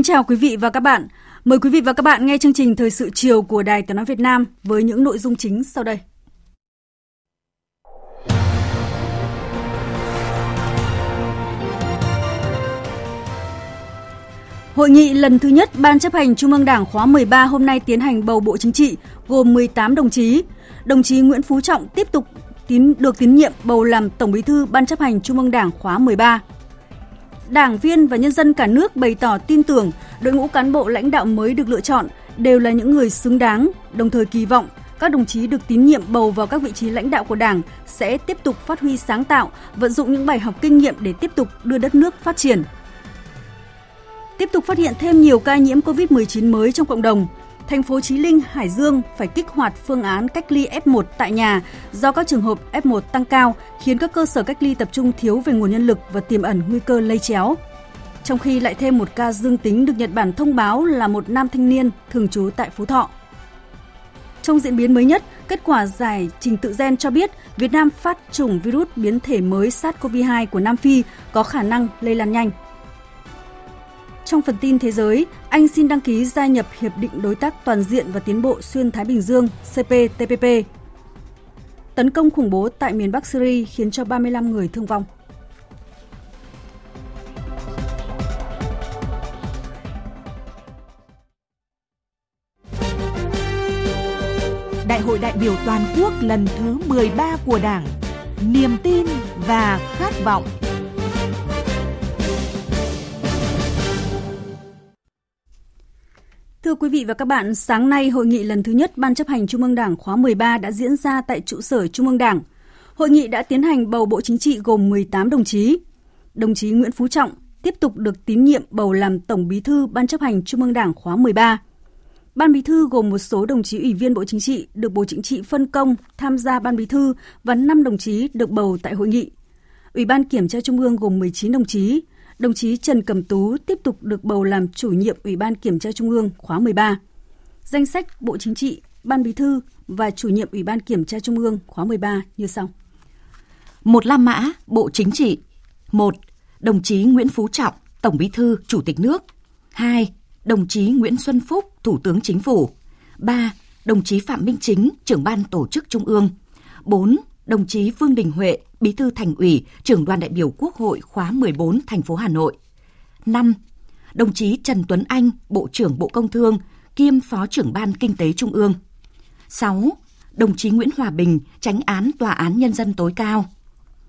Kính chào quý vị và các bạn. Mời quý vị và các bạn nghe chương trình Thời sự chiều của Đài Tiếng Nói Việt Nam với những nội dung chính sau đây. Hội nghị lần thứ nhất Ban chấp hành Trung ương Đảng khóa 13 hôm nay tiến hành bầu Bộ Chính trị, gồm 18 đồng chí. Đồng chí Nguyễn Phú Trọng tiếp tục tín, được tín nhiệm bầu làm Tổng Bí thư Ban chấp hành Trung ương Đảng khóa 13 đảng viên và nhân dân cả nước bày tỏ tin tưởng đội ngũ cán bộ lãnh đạo mới được lựa chọn đều là những người xứng đáng, đồng thời kỳ vọng các đồng chí được tín nhiệm bầu vào các vị trí lãnh đạo của Đảng sẽ tiếp tục phát huy sáng tạo, vận dụng những bài học kinh nghiệm để tiếp tục đưa đất nước phát triển. Tiếp tục phát hiện thêm nhiều ca nhiễm COVID-19 mới trong cộng đồng, thành phố Chí Linh, Hải Dương phải kích hoạt phương án cách ly F1 tại nhà do các trường hợp F1 tăng cao khiến các cơ sở cách ly tập trung thiếu về nguồn nhân lực và tiềm ẩn nguy cơ lây chéo. Trong khi lại thêm một ca dương tính được Nhật Bản thông báo là một nam thanh niên thường trú tại Phú Thọ. Trong diễn biến mới nhất, kết quả giải trình tự gen cho biết Việt Nam phát chủng virus biến thể mới SARS-CoV-2 của Nam Phi có khả năng lây lan nhanh. Trong phần tin thế giới, Anh xin đăng ký gia nhập Hiệp định Đối tác Toàn diện và Tiến bộ Xuyên Thái Bình Dương CPTPP. Tấn công khủng bố tại miền Bắc Syria khiến cho 35 người thương vong. Đại hội đại biểu toàn quốc lần thứ 13 của Đảng, niềm tin và khát vọng Thưa quý vị và các bạn, sáng nay hội nghị lần thứ nhất Ban chấp hành Trung ương Đảng khóa 13 đã diễn ra tại trụ sở Trung ương Đảng. Hội nghị đã tiến hành bầu Bộ Chính trị gồm 18 đồng chí. Đồng chí Nguyễn Phú Trọng tiếp tục được tín nhiệm bầu làm Tổng Bí thư Ban chấp hành Trung ương Đảng khóa 13. Ban Bí thư gồm một số đồng chí ủy viên Bộ Chính trị được Bộ Chính trị phân công tham gia Ban Bí thư và 5 đồng chí được bầu tại hội nghị. Ủy ban Kiểm tra Trung ương gồm 19 đồng chí, đồng chí Trần Cẩm Tú tiếp tục được bầu làm chủ nhiệm Ủy ban Kiểm tra Trung ương khóa 13. Danh sách Bộ Chính trị, Ban Bí thư và chủ nhiệm Ủy ban Kiểm tra Trung ương khóa 13 như sau. Một La Mã, Bộ Chính trị. một Đồng chí Nguyễn Phú Trọng, Tổng Bí thư, Chủ tịch nước. 2. Đồng chí Nguyễn Xuân Phúc, Thủ tướng Chính phủ. 3. Đồng chí Phạm Minh Chính, trưởng ban tổ chức Trung ương. 4 đồng chí Vương Đình Huệ, Bí thư Thành ủy, trưởng đoàn đại biểu Quốc hội khóa 14 thành phố Hà Nội. 5. Đồng chí Trần Tuấn Anh, Bộ trưởng Bộ Công Thương, kiêm Phó trưởng Ban Kinh tế Trung ương. 6. Đồng chí Nguyễn Hòa Bình, tránh án Tòa án Nhân dân tối cao.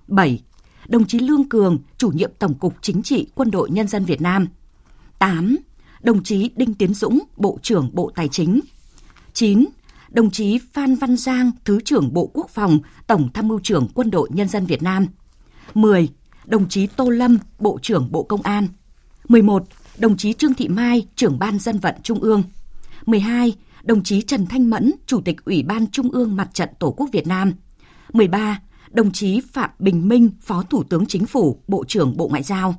7. Đồng chí Lương Cường, chủ nhiệm Tổng cục Chính trị Quân đội Nhân dân Việt Nam. 8. Đồng chí Đinh Tiến Dũng, Bộ trưởng Bộ Tài chính. 9 đồng chí Phan Văn Giang, Thứ trưởng Bộ Quốc phòng, Tổng tham mưu trưởng Quân đội Nhân dân Việt Nam. 10. Đồng chí Tô Lâm, Bộ trưởng Bộ Công an. 11. Đồng chí Trương Thị Mai, trưởng Ban Dân vận Trung ương. 12. Đồng chí Trần Thanh Mẫn, Chủ tịch Ủy ban Trung ương Mặt trận Tổ quốc Việt Nam. 13. Đồng chí Phạm Bình Minh, Phó Thủ tướng Chính phủ, Bộ trưởng Bộ Ngoại giao.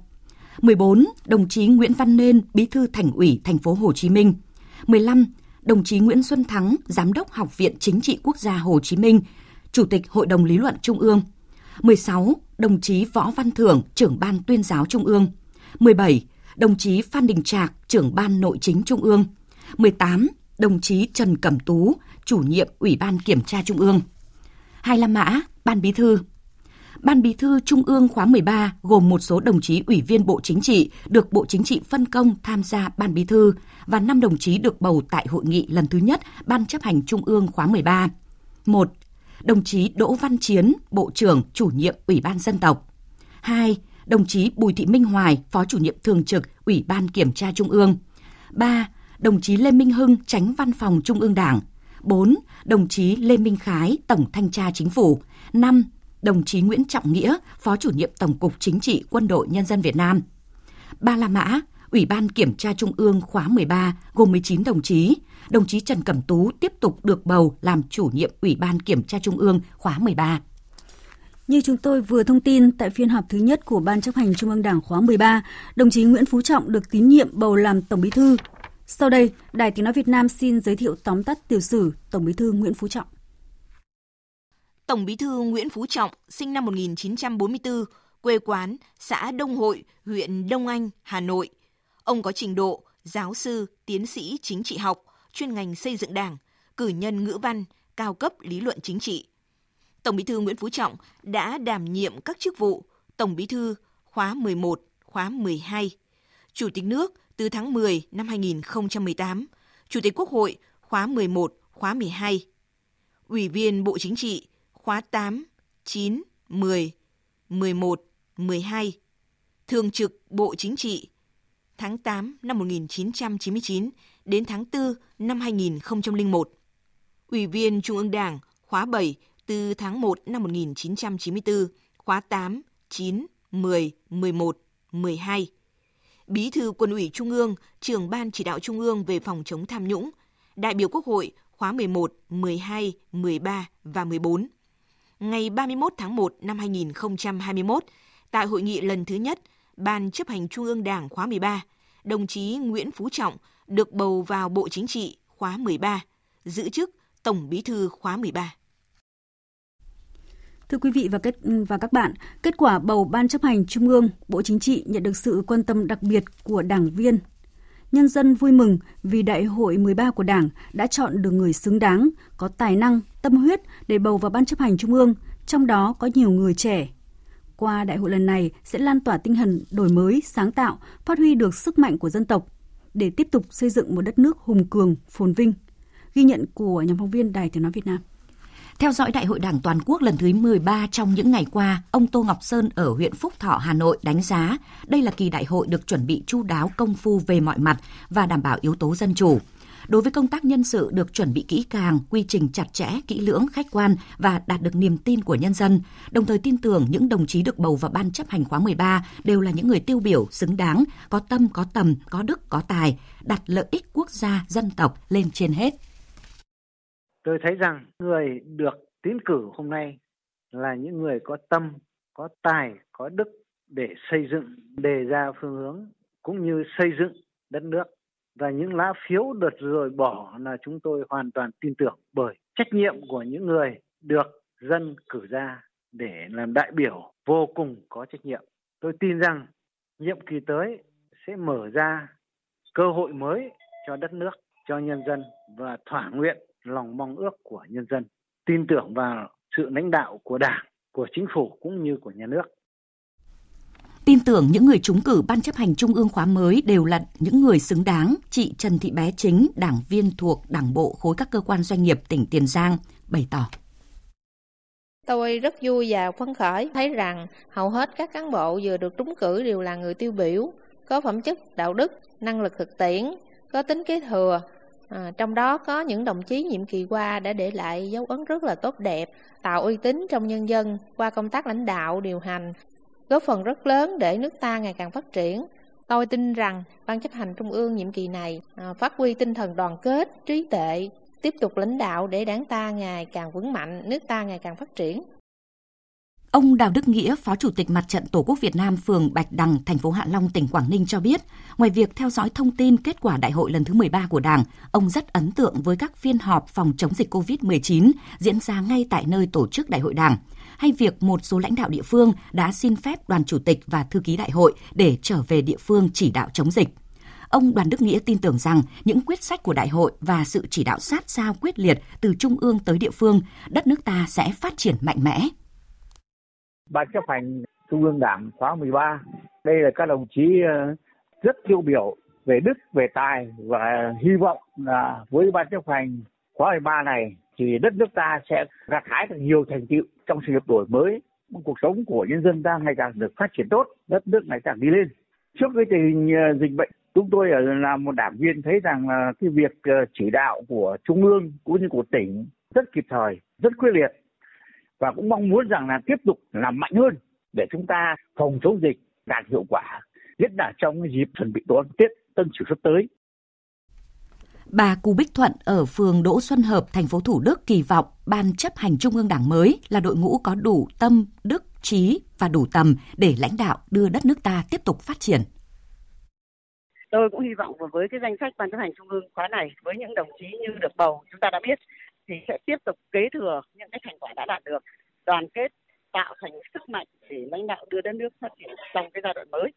14. Đồng chí Nguyễn Văn Nên, Bí thư Thành ủy Thành phố Hồ Chí Minh. 15 đồng chí Nguyễn Xuân Thắng, Giám đốc Học viện Chính trị Quốc gia Hồ Chí Minh, Chủ tịch Hội đồng Lý luận Trung ương. 16. Đồng chí Võ Văn Thưởng, trưởng ban tuyên giáo Trung ương. 17. Đồng chí Phan Đình Trạc, trưởng ban nội chính Trung ương. 18. Đồng chí Trần Cẩm Tú, chủ nhiệm Ủy ban Kiểm tra Trung ương. Hai La Mã, Ban Bí thư, Ban Bí thư Trung ương khóa 13 gồm một số đồng chí ủy viên Bộ Chính trị được Bộ Chính trị phân công tham gia Ban Bí thư và 5 đồng chí được bầu tại hội nghị lần thứ nhất Ban chấp hành Trung ương khóa 13. 1. Đồng chí Đỗ Văn Chiến, Bộ trưởng chủ nhiệm Ủy ban Dân tộc. 2. Đồng chí Bùi Thị Minh Hoài, Phó chủ nhiệm thường trực Ủy ban Kiểm tra Trung ương. 3. Đồng chí Lê Minh Hưng, Tránh Văn phòng Trung ương Đảng. 4. Đồng chí Lê Minh Khái, Tổng Thanh tra Chính phủ. 5. Đồng chí Nguyễn Trọng Nghĩa, Phó chủ nhiệm Tổng cục Chính trị Quân đội Nhân dân Việt Nam. Ba La Mã, Ủy ban Kiểm tra Trung ương khóa 13 gồm 19 đồng chí. Đồng chí Trần Cẩm Tú tiếp tục được bầu làm chủ nhiệm Ủy ban Kiểm tra Trung ương khóa 13. Như chúng tôi vừa thông tin tại phiên họp thứ nhất của Ban chấp hành Trung ương Đảng khóa 13, đồng chí Nguyễn Phú Trọng được tín nhiệm bầu làm Tổng Bí thư. Sau đây, Đài Tiếng Nói Việt Nam xin giới thiệu tóm tắt tiểu sử Tổng Bí thư Nguyễn Phú Trọng. Tổng Bí thư Nguyễn Phú Trọng sinh năm 1944, quê quán xã Đông Hội, huyện Đông Anh, Hà Nội. Ông có trình độ giáo sư, tiến sĩ chính trị học, chuyên ngành xây dựng đảng, cử nhân ngữ văn, cao cấp lý luận chính trị. Tổng Bí thư Nguyễn Phú Trọng đã đảm nhiệm các chức vụ Tổng Bí thư khóa 11, khóa 12, Chủ tịch nước từ tháng 10 năm 2018, Chủ tịch Quốc hội khóa 11, khóa 12, Ủy viên Bộ Chính trị khóa 8, 9, 10, 11, 12, Thường trực Bộ Chính trị tháng 8 năm 1999 đến tháng 4 năm 2001. Ủy viên Trung ương Đảng khóa 7 từ tháng 1 năm 1994, khóa 8, 9, 10, 11, 12. Bí thư Quân ủy Trung ương, trưởng Ban chỉ đạo Trung ương về phòng chống tham nhũng, đại biểu Quốc hội khóa 11, 12, 13 và 14. Ngày 31 tháng 1 năm 2021, tại hội nghị lần thứ nhất Ban chấp hành Trung ương Đảng khóa 13, đồng chí Nguyễn Phú Trọng được bầu vào Bộ Chính trị khóa 13, giữ chức Tổng Bí thư khóa 13. Thưa quý vị và kết và các bạn, kết quả bầu Ban chấp hành Trung ương, Bộ Chính trị nhận được sự quan tâm đặc biệt của đảng viên. Nhân dân vui mừng vì Đại hội 13 của Đảng đã chọn được người xứng đáng, có tài năng, tâm huyết để bầu vào Ban chấp hành Trung ương, trong đó có nhiều người trẻ. Qua đại hội lần này sẽ lan tỏa tinh thần đổi mới, sáng tạo, phát huy được sức mạnh của dân tộc để tiếp tục xây dựng một đất nước hùng cường, phồn vinh. Ghi nhận của nhóm phóng viên Đài Tiếng Nói Việt Nam. Theo dõi Đại hội Đảng Toàn quốc lần thứ 13 trong những ngày qua, ông Tô Ngọc Sơn ở huyện Phúc Thọ, Hà Nội đánh giá đây là kỳ đại hội được chuẩn bị chu đáo công phu về mọi mặt và đảm bảo yếu tố dân chủ. Đối với công tác nhân sự được chuẩn bị kỹ càng, quy trình chặt chẽ, kỹ lưỡng, khách quan và đạt được niềm tin của nhân dân, đồng thời tin tưởng những đồng chí được bầu vào ban chấp hành khóa 13 đều là những người tiêu biểu, xứng đáng, có tâm, có tầm, có đức, có tài, đặt lợi ích quốc gia, dân tộc lên trên hết tôi thấy rằng người được tiến cử hôm nay là những người có tâm, có tài, có đức để xây dựng, đề ra phương hướng cũng như xây dựng đất nước. Và những lá phiếu đợt rồi bỏ là chúng tôi hoàn toàn tin tưởng bởi trách nhiệm của những người được dân cử ra để làm đại biểu vô cùng có trách nhiệm. Tôi tin rằng nhiệm kỳ tới sẽ mở ra cơ hội mới cho đất nước, cho nhân dân và thỏa nguyện lòng mong ước của nhân dân, tin tưởng vào sự lãnh đạo của Đảng, của chính phủ cũng như của nhà nước. Tin tưởng những người trúng cử ban chấp hành trung ương khóa mới đều là những người xứng đáng, chị Trần Thị Bé Chính, đảng viên thuộc Đảng bộ khối các cơ quan doanh nghiệp tỉnh Tiền Giang bày tỏ. Tôi rất vui và phấn khởi thấy rằng hầu hết các cán bộ vừa được trúng cử đều là người tiêu biểu, có phẩm chất đạo đức, năng lực thực tiễn, có tính kế thừa, À, trong đó có những đồng chí nhiệm kỳ qua đã để lại dấu ấn rất là tốt đẹp, tạo uy tín trong nhân dân qua công tác lãnh đạo, điều hành, góp phần rất lớn để nước ta ngày càng phát triển. Tôi tin rằng Ban chấp hành Trung ương nhiệm kỳ này à, phát huy tinh thần đoàn kết, trí tuệ, tiếp tục lãnh đạo để đảng ta ngày càng vững mạnh, nước ta ngày càng phát triển. Ông Đào Đức Nghĩa, Phó Chủ tịch Mặt trận Tổ quốc Việt Nam phường Bạch Đằng, thành phố Hạ Long, tỉnh Quảng Ninh cho biết, ngoài việc theo dõi thông tin kết quả đại hội lần thứ 13 của Đảng, ông rất ấn tượng với các phiên họp phòng chống dịch COVID-19 diễn ra ngay tại nơi tổ chức đại hội Đảng, hay việc một số lãnh đạo địa phương đã xin phép đoàn chủ tịch và thư ký đại hội để trở về địa phương chỉ đạo chống dịch. Ông Đoàn Đức Nghĩa tin tưởng rằng những quyết sách của đại hội và sự chỉ đạo sát sao quyết liệt từ trung ương tới địa phương, đất nước ta sẽ phát triển mạnh mẽ. Ban chấp hành Trung ương Đảng khóa 13. Đây là các đồng chí ờ, rất tiêu biểu về đức, về tài và hy vọng là với ban chấp hành khóa 13 này thì đất nước ta sẽ gặt hái được nhiều thành tựu trong sự nghiệp đổi mới cuộc sống của nhân dân ta ngày càng được phát triển tốt, đất nước ngày càng đi lên. Trước cái tình hình dịch bệnh, chúng tôi ở là một đảng viên thấy rằng là cái việc ờ, chỉ đạo của trung ương cũng như của tỉnh rất kịp thời, rất quyết liệt và cũng mong muốn rằng là tiếp tục làm mạnh hơn để chúng ta phòng chống dịch đạt hiệu quả, nhất là trong dịp chuẩn bị đón Tết Tân Sửu sắp tới. Bà Cù Bích Thuận ở phường Đỗ Xuân Hợp, thành phố Thủ Đức kỳ vọng Ban chấp hành Trung ương Đảng mới là đội ngũ có đủ tâm, đức, trí và đủ tầm để lãnh đạo đưa đất nước ta tiếp tục phát triển. Tôi cũng hy vọng với cái danh sách Ban chấp hành Trung ương khóa này với những đồng chí như được bầu chúng ta đã biết thì sẽ tiếp tục kế thừa những cái thành quả đã đạt được, đoàn kết tạo thành sức mạnh để lãnh đạo đưa đất nước phát triển trong cái giai đoạn mới.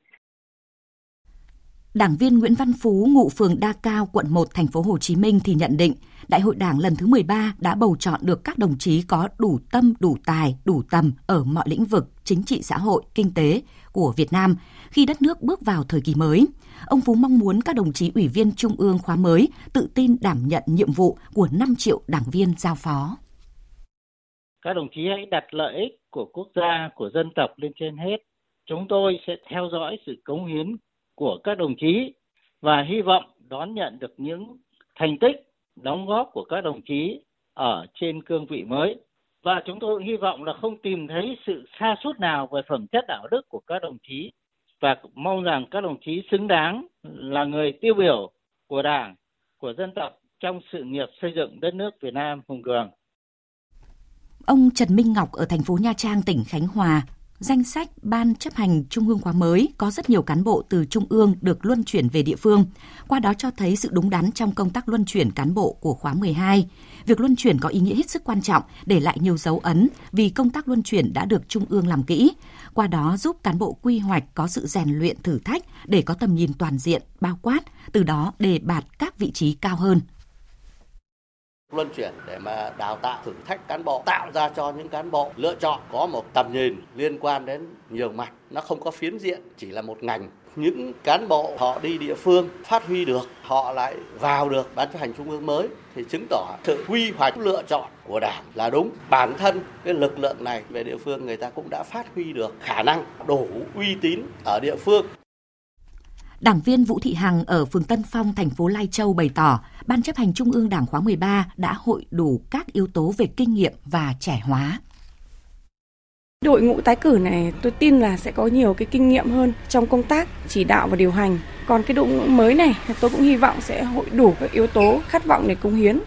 Đảng viên Nguyễn Văn Phú, ngụ phường Đa Cao, quận 1, thành phố Hồ Chí Minh thì nhận định, Đại hội Đảng lần thứ 13 đã bầu chọn được các đồng chí có đủ tâm, đủ tài, đủ tầm ở mọi lĩnh vực chính trị xã hội, kinh tế của Việt Nam khi đất nước bước vào thời kỳ mới. Ông Phú mong muốn các đồng chí ủy viên Trung ương khóa mới tự tin đảm nhận nhiệm vụ của 5 triệu đảng viên giao phó. Các đồng chí hãy đặt lợi ích của quốc gia, của dân tộc lên trên hết. Chúng tôi sẽ theo dõi sự cống hiến của các đồng chí và hy vọng đón nhận được những thành tích đóng góp của các đồng chí ở trên cương vị mới và chúng tôi hy vọng là không tìm thấy sự xa sút nào về phẩm chất đạo đức của các đồng chí và mong rằng các đồng chí xứng đáng là người tiêu biểu của Đảng, của dân tộc trong sự nghiệp xây dựng đất nước Việt Nam hùng cường. Ông Trần Minh Ngọc ở thành phố Nha Trang, tỉnh Khánh Hòa danh sách Ban chấp hành Trung ương khóa mới có rất nhiều cán bộ từ Trung ương được luân chuyển về địa phương. Qua đó cho thấy sự đúng đắn trong công tác luân chuyển cán bộ của khóa 12. Việc luân chuyển có ý nghĩa hết sức quan trọng, để lại nhiều dấu ấn vì công tác luân chuyển đã được Trung ương làm kỹ. Qua đó giúp cán bộ quy hoạch có sự rèn luyện thử thách để có tầm nhìn toàn diện, bao quát, từ đó đề bạt các vị trí cao hơn luân chuyển để mà đào tạo thử thách cán bộ tạo ra cho những cán bộ lựa chọn có một tầm nhìn liên quan đến nhiều mặt. Nó không có phiến diện chỉ là một ngành. Những cán bộ họ đi địa phương phát huy được họ lại vào được ban chấp hành trung ương mới thì chứng tỏ sự quy hoạch lựa chọn của đảng là đúng. Bản thân cái lực lượng này về địa phương người ta cũng đã phát huy được khả năng đủ uy tín ở địa phương. Đảng viên Vũ Thị Hằng ở phường Tân Phong, thành phố Lai Châu bày tỏ, Ban chấp hành Trung ương Đảng khóa 13 đã hội đủ các yếu tố về kinh nghiệm và trẻ hóa. Đội ngũ tái cử này tôi tin là sẽ có nhiều cái kinh nghiệm hơn trong công tác chỉ đạo và điều hành. Còn cái đội ngũ mới này tôi cũng hy vọng sẽ hội đủ các yếu tố khát vọng để cống hiến.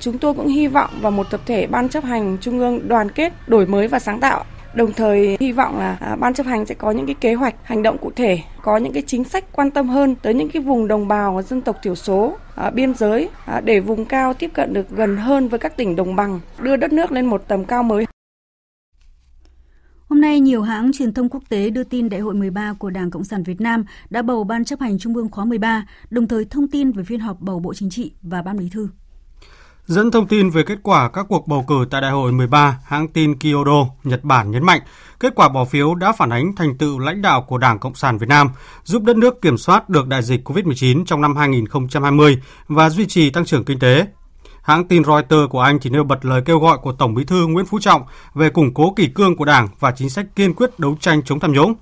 Chúng tôi cũng hy vọng vào một tập thể ban chấp hành trung ương đoàn kết, đổi mới và sáng tạo Đồng thời hy vọng là à, ban chấp hành sẽ có những cái kế hoạch hành động cụ thể, có những cái chính sách quan tâm hơn tới những cái vùng đồng bào dân tộc thiểu số, à, biên giới à, để vùng cao tiếp cận được gần hơn với các tỉnh đồng bằng, đưa đất nước lên một tầm cao mới. Hôm nay, nhiều hãng truyền thông quốc tế đưa tin Đại hội 13 của Đảng Cộng sản Việt Nam đã bầu Ban chấp hành Trung ương khóa 13, đồng thời thông tin về phiên họp bầu Bộ Chính trị và Ban Bí thư. Dẫn thông tin về kết quả các cuộc bầu cử tại Đại hội 13, hãng tin Kyodo, Nhật Bản nhấn mạnh, kết quả bỏ phiếu đã phản ánh thành tựu lãnh đạo của Đảng Cộng sản Việt Nam, giúp đất nước kiểm soát được đại dịch COVID-19 trong năm 2020 và duy trì tăng trưởng kinh tế. Hãng tin Reuters của Anh chỉ nêu bật lời kêu gọi của Tổng bí thư Nguyễn Phú Trọng về củng cố kỷ cương của Đảng và chính sách kiên quyết đấu tranh chống tham nhũng.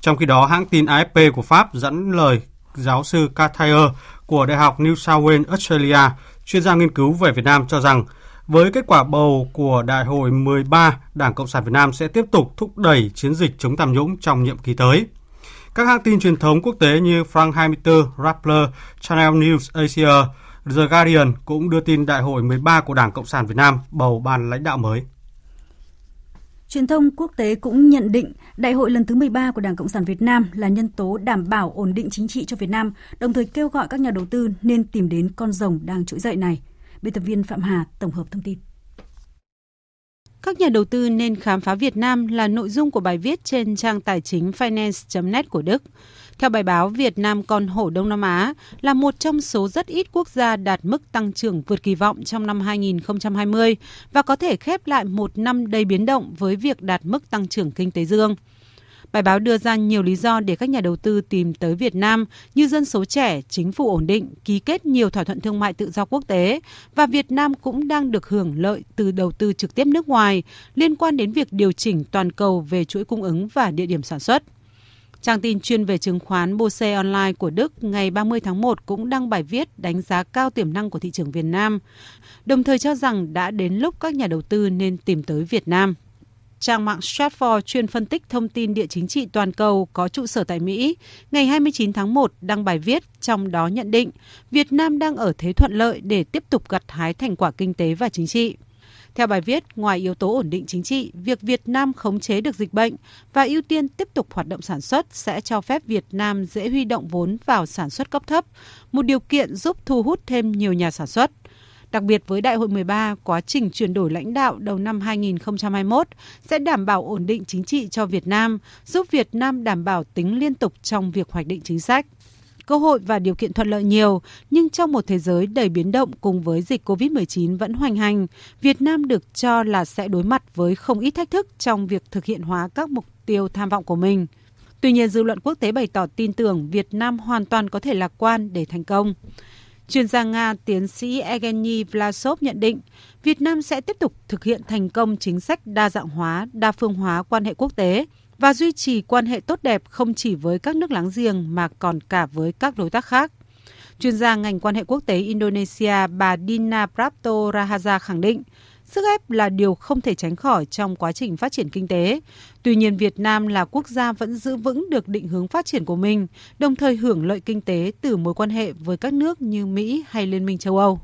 Trong khi đó, hãng tin AFP của Pháp dẫn lời giáo sư Cathayer của Đại học New South Wales, Australia chuyên gia nghiên cứu về Việt Nam cho rằng với kết quả bầu của Đại hội 13, Đảng Cộng sản Việt Nam sẽ tiếp tục thúc đẩy chiến dịch chống tham nhũng trong nhiệm kỳ tới. Các hãng tin truyền thống quốc tế như Frank 24, Rappler, Channel News Asia, The Guardian cũng đưa tin Đại hội 13 của Đảng Cộng sản Việt Nam bầu ban lãnh đạo mới. Truyền thông quốc tế cũng nhận định đại hội lần thứ 13 của Đảng Cộng sản Việt Nam là nhân tố đảm bảo ổn định chính trị cho Việt Nam, đồng thời kêu gọi các nhà đầu tư nên tìm đến con rồng đang trỗi dậy này. Biên tập viên Phạm Hà tổng hợp thông tin. Các nhà đầu tư nên khám phá Việt Nam là nội dung của bài viết trên trang tài chính finance.net của Đức. Theo bài báo, Việt Nam còn hổ Đông Nam Á là một trong số rất ít quốc gia đạt mức tăng trưởng vượt kỳ vọng trong năm 2020 và có thể khép lại một năm đầy biến động với việc đạt mức tăng trưởng kinh tế dương. Bài báo đưa ra nhiều lý do để các nhà đầu tư tìm tới Việt Nam như dân số trẻ, chính phủ ổn định, ký kết nhiều thỏa thuận thương mại tự do quốc tế và Việt Nam cũng đang được hưởng lợi từ đầu tư trực tiếp nước ngoài liên quan đến việc điều chỉnh toàn cầu về chuỗi cung ứng và địa điểm sản xuất. Trang tin chuyên về chứng khoán Bose Online của Đức ngày 30 tháng 1 cũng đăng bài viết đánh giá cao tiềm năng của thị trường Việt Nam, đồng thời cho rằng đã đến lúc các nhà đầu tư nên tìm tới Việt Nam. Trang mạng Stratfor chuyên phân tích thông tin địa chính trị toàn cầu có trụ sở tại Mỹ, ngày 29 tháng 1 đăng bài viết trong đó nhận định Việt Nam đang ở thế thuận lợi để tiếp tục gặt hái thành quả kinh tế và chính trị. Theo bài viết, ngoài yếu tố ổn định chính trị, việc Việt Nam khống chế được dịch bệnh và ưu tiên tiếp tục hoạt động sản xuất sẽ cho phép Việt Nam dễ huy động vốn vào sản xuất cấp thấp, một điều kiện giúp thu hút thêm nhiều nhà sản xuất. Đặc biệt với Đại hội 13, quá trình chuyển đổi lãnh đạo đầu năm 2021 sẽ đảm bảo ổn định chính trị cho Việt Nam, giúp Việt Nam đảm bảo tính liên tục trong việc hoạch định chính sách cơ hội và điều kiện thuận lợi nhiều, nhưng trong một thế giới đầy biến động cùng với dịch COVID-19 vẫn hoành hành, Việt Nam được cho là sẽ đối mặt với không ít thách thức trong việc thực hiện hóa các mục tiêu tham vọng của mình. Tuy nhiên, dư luận quốc tế bày tỏ tin tưởng Việt Nam hoàn toàn có thể lạc quan để thành công. Chuyên gia Nga tiến sĩ Evgeny Vlasov nhận định, Việt Nam sẽ tiếp tục thực hiện thành công chính sách đa dạng hóa, đa phương hóa quan hệ quốc tế và duy trì quan hệ tốt đẹp không chỉ với các nước láng giềng mà còn cả với các đối tác khác. Chuyên gia ngành quan hệ quốc tế Indonesia bà Dina Prapto Rahaja khẳng định, Sức ép là điều không thể tránh khỏi trong quá trình phát triển kinh tế. Tuy nhiên, Việt Nam là quốc gia vẫn giữ vững được định hướng phát triển của mình, đồng thời hưởng lợi kinh tế từ mối quan hệ với các nước như Mỹ hay Liên minh châu Âu.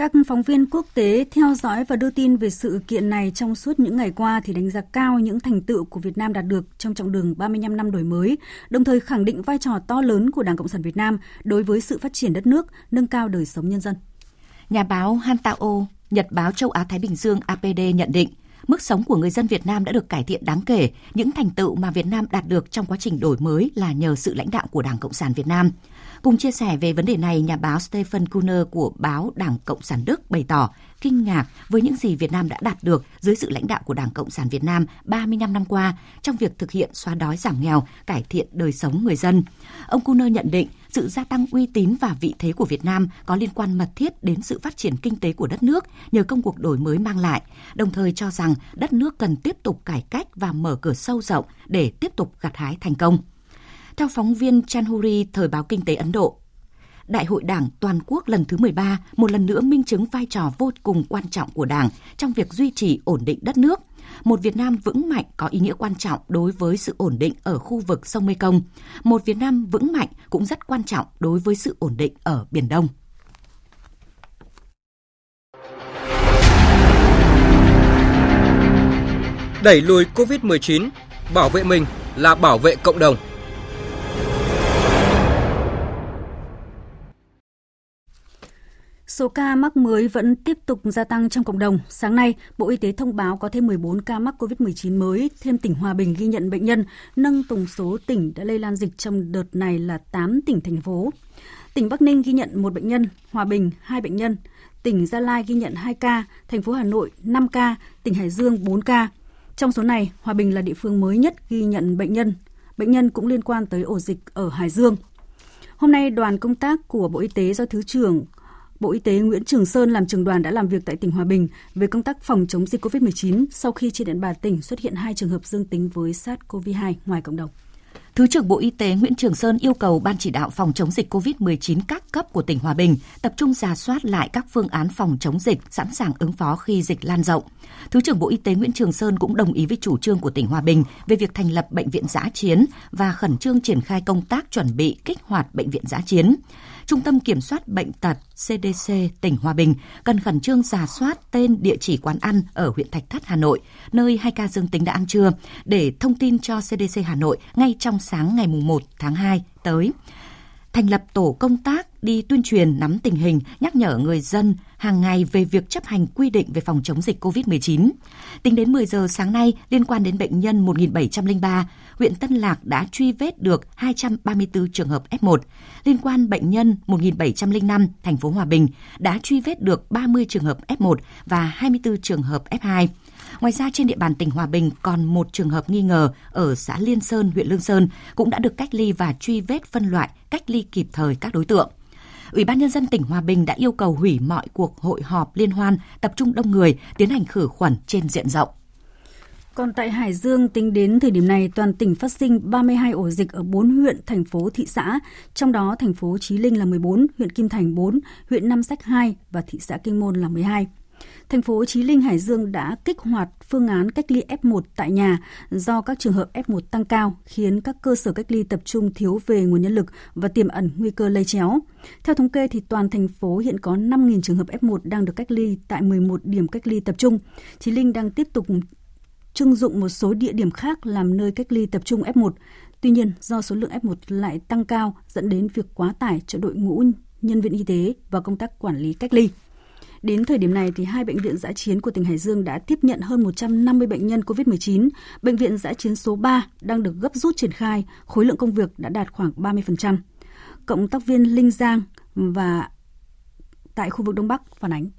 Các phóng viên quốc tế theo dõi và đưa tin về sự kiện này trong suốt những ngày qua thì đánh giá cao những thành tựu của Việt Nam đạt được trong chặng đường 35 năm đổi mới, đồng thời khẳng định vai trò to lớn của Đảng Cộng sản Việt Nam đối với sự phát triển đất nước, nâng cao đời sống nhân dân. Nhà báo Han Tao, Nhật báo châu Á Thái Bình Dương APD nhận định, mức sống của người dân Việt Nam đã được cải thiện đáng kể. Những thành tựu mà Việt Nam đạt được trong quá trình đổi mới là nhờ sự lãnh đạo của Đảng Cộng sản Việt Nam. Cùng chia sẻ về vấn đề này, nhà báo Stephen Kuhner của báo Đảng Cộng sản Đức bày tỏ kinh ngạc với những gì Việt Nam đã đạt được dưới sự lãnh đạo của Đảng Cộng sản Việt Nam 35 năm qua trong việc thực hiện xóa đói giảm nghèo, cải thiện đời sống người dân. Ông Kuhner nhận định sự gia tăng uy tín và vị thế của Việt Nam có liên quan mật thiết đến sự phát triển kinh tế của đất nước nhờ công cuộc đổi mới mang lại, đồng thời cho rằng đất nước cần tiếp tục cải cách và mở cửa sâu rộng để tiếp tục gặt hái thành công. Theo phóng viên Chanhuri Thời báo Kinh tế Ấn Độ, Đại hội Đảng toàn quốc lần thứ 13 một lần nữa minh chứng vai trò vô cùng quan trọng của Đảng trong việc duy trì ổn định đất nước. Một Việt Nam vững mạnh có ý nghĩa quan trọng đối với sự ổn định ở khu vực sông Mekong. Một Việt Nam vững mạnh cũng rất quan trọng đối với sự ổn định ở Biển Đông. Đẩy lùi COVID-19, bảo vệ mình là bảo vệ cộng đồng. Số ca mắc mới vẫn tiếp tục gia tăng trong cộng đồng. Sáng nay, Bộ Y tế thông báo có thêm 14 ca mắc COVID-19 mới, thêm tỉnh Hòa Bình ghi nhận bệnh nhân, nâng tổng số tỉnh đã lây lan dịch trong đợt này là 8 tỉnh thành phố. Tỉnh Bắc Ninh ghi nhận một bệnh nhân, Hòa Bình 2 bệnh nhân, tỉnh Gia Lai ghi nhận 2 ca, thành phố Hà Nội 5 ca, tỉnh Hải Dương 4 ca. Trong số này, Hòa Bình là địa phương mới nhất ghi nhận bệnh nhân. Bệnh nhân cũng liên quan tới ổ dịch ở Hải Dương. Hôm nay, đoàn công tác của Bộ Y tế do Thứ trưởng Bộ Y tế Nguyễn Trường Sơn làm trường đoàn đã làm việc tại tỉnh Hòa Bình về công tác phòng chống dịch COVID-19 sau khi trên địa bàn tỉnh xuất hiện hai trường hợp dương tính với SARS-CoV-2 ngoài cộng đồng. Thứ trưởng Bộ Y tế Nguyễn Trường Sơn yêu cầu Ban chỉ đạo phòng chống dịch COVID-19 các cấp của tỉnh Hòa Bình tập trung giả soát lại các phương án phòng chống dịch, sẵn sàng ứng phó khi dịch lan rộng. Thứ trưởng Bộ Y tế Nguyễn Trường Sơn cũng đồng ý với chủ trương của tỉnh Hòa Bình về việc thành lập bệnh viện giã chiến và khẩn trương triển khai công tác chuẩn bị kích hoạt bệnh viện giã chiến. Trung tâm Kiểm soát Bệnh tật CDC tỉnh Hòa Bình cần khẩn trương giả soát tên địa chỉ quán ăn ở huyện Thạch Thất, Hà Nội, nơi hai ca dương tính đã ăn trưa, để thông tin cho CDC Hà Nội ngay trong sáng ngày 1 tháng 2 tới thành lập tổ công tác đi tuyên truyền nắm tình hình, nhắc nhở người dân hàng ngày về việc chấp hành quy định về phòng chống dịch COVID-19. Tính đến 10 giờ sáng nay, liên quan đến bệnh nhân 1703, huyện Tân Lạc đã truy vết được 234 trường hợp F1. Liên quan bệnh nhân 1705, thành phố Hòa Bình đã truy vết được 30 trường hợp F1 và 24 trường hợp F2. Ngoài ra trên địa bàn tỉnh Hòa Bình còn một trường hợp nghi ngờ ở xã Liên Sơn, huyện Lương Sơn cũng đã được cách ly và truy vết phân loại, cách ly kịp thời các đối tượng. Ủy ban nhân dân tỉnh Hòa Bình đã yêu cầu hủy mọi cuộc hội họp liên hoan tập trung đông người tiến hành khử khuẩn trên diện rộng. Còn tại Hải Dương, tính đến thời điểm này, toàn tỉnh phát sinh 32 ổ dịch ở 4 huyện, thành phố, thị xã. Trong đó, thành phố Chí Linh là 14, huyện Kim Thành 4, huyện Nam Sách 2 và thị xã Kinh Môn là 12. Thành phố Chí Linh Hải Dương đã kích hoạt phương án cách ly F1 tại nhà do các trường hợp F1 tăng cao khiến các cơ sở cách ly tập trung thiếu về nguồn nhân lực và tiềm ẩn nguy cơ lây chéo. Theo thống kê thì toàn thành phố hiện có 5.000 trường hợp F1 đang được cách ly tại 11 điểm cách ly tập trung. Chí Linh đang tiếp tục trưng dụng một số địa điểm khác làm nơi cách ly tập trung F1. Tuy nhiên, do số lượng F1 lại tăng cao dẫn đến việc quá tải cho đội ngũ nhân viên y tế và công tác quản lý cách ly. Đến thời điểm này thì hai bệnh viện giã chiến của tỉnh Hải Dương đã tiếp nhận hơn 150 bệnh nhân COVID-19. Bệnh viện giã chiến số 3 đang được gấp rút triển khai, khối lượng công việc đã đạt khoảng 30%. Cộng tác viên Linh Giang và tại khu vực Đông Bắc phản ánh.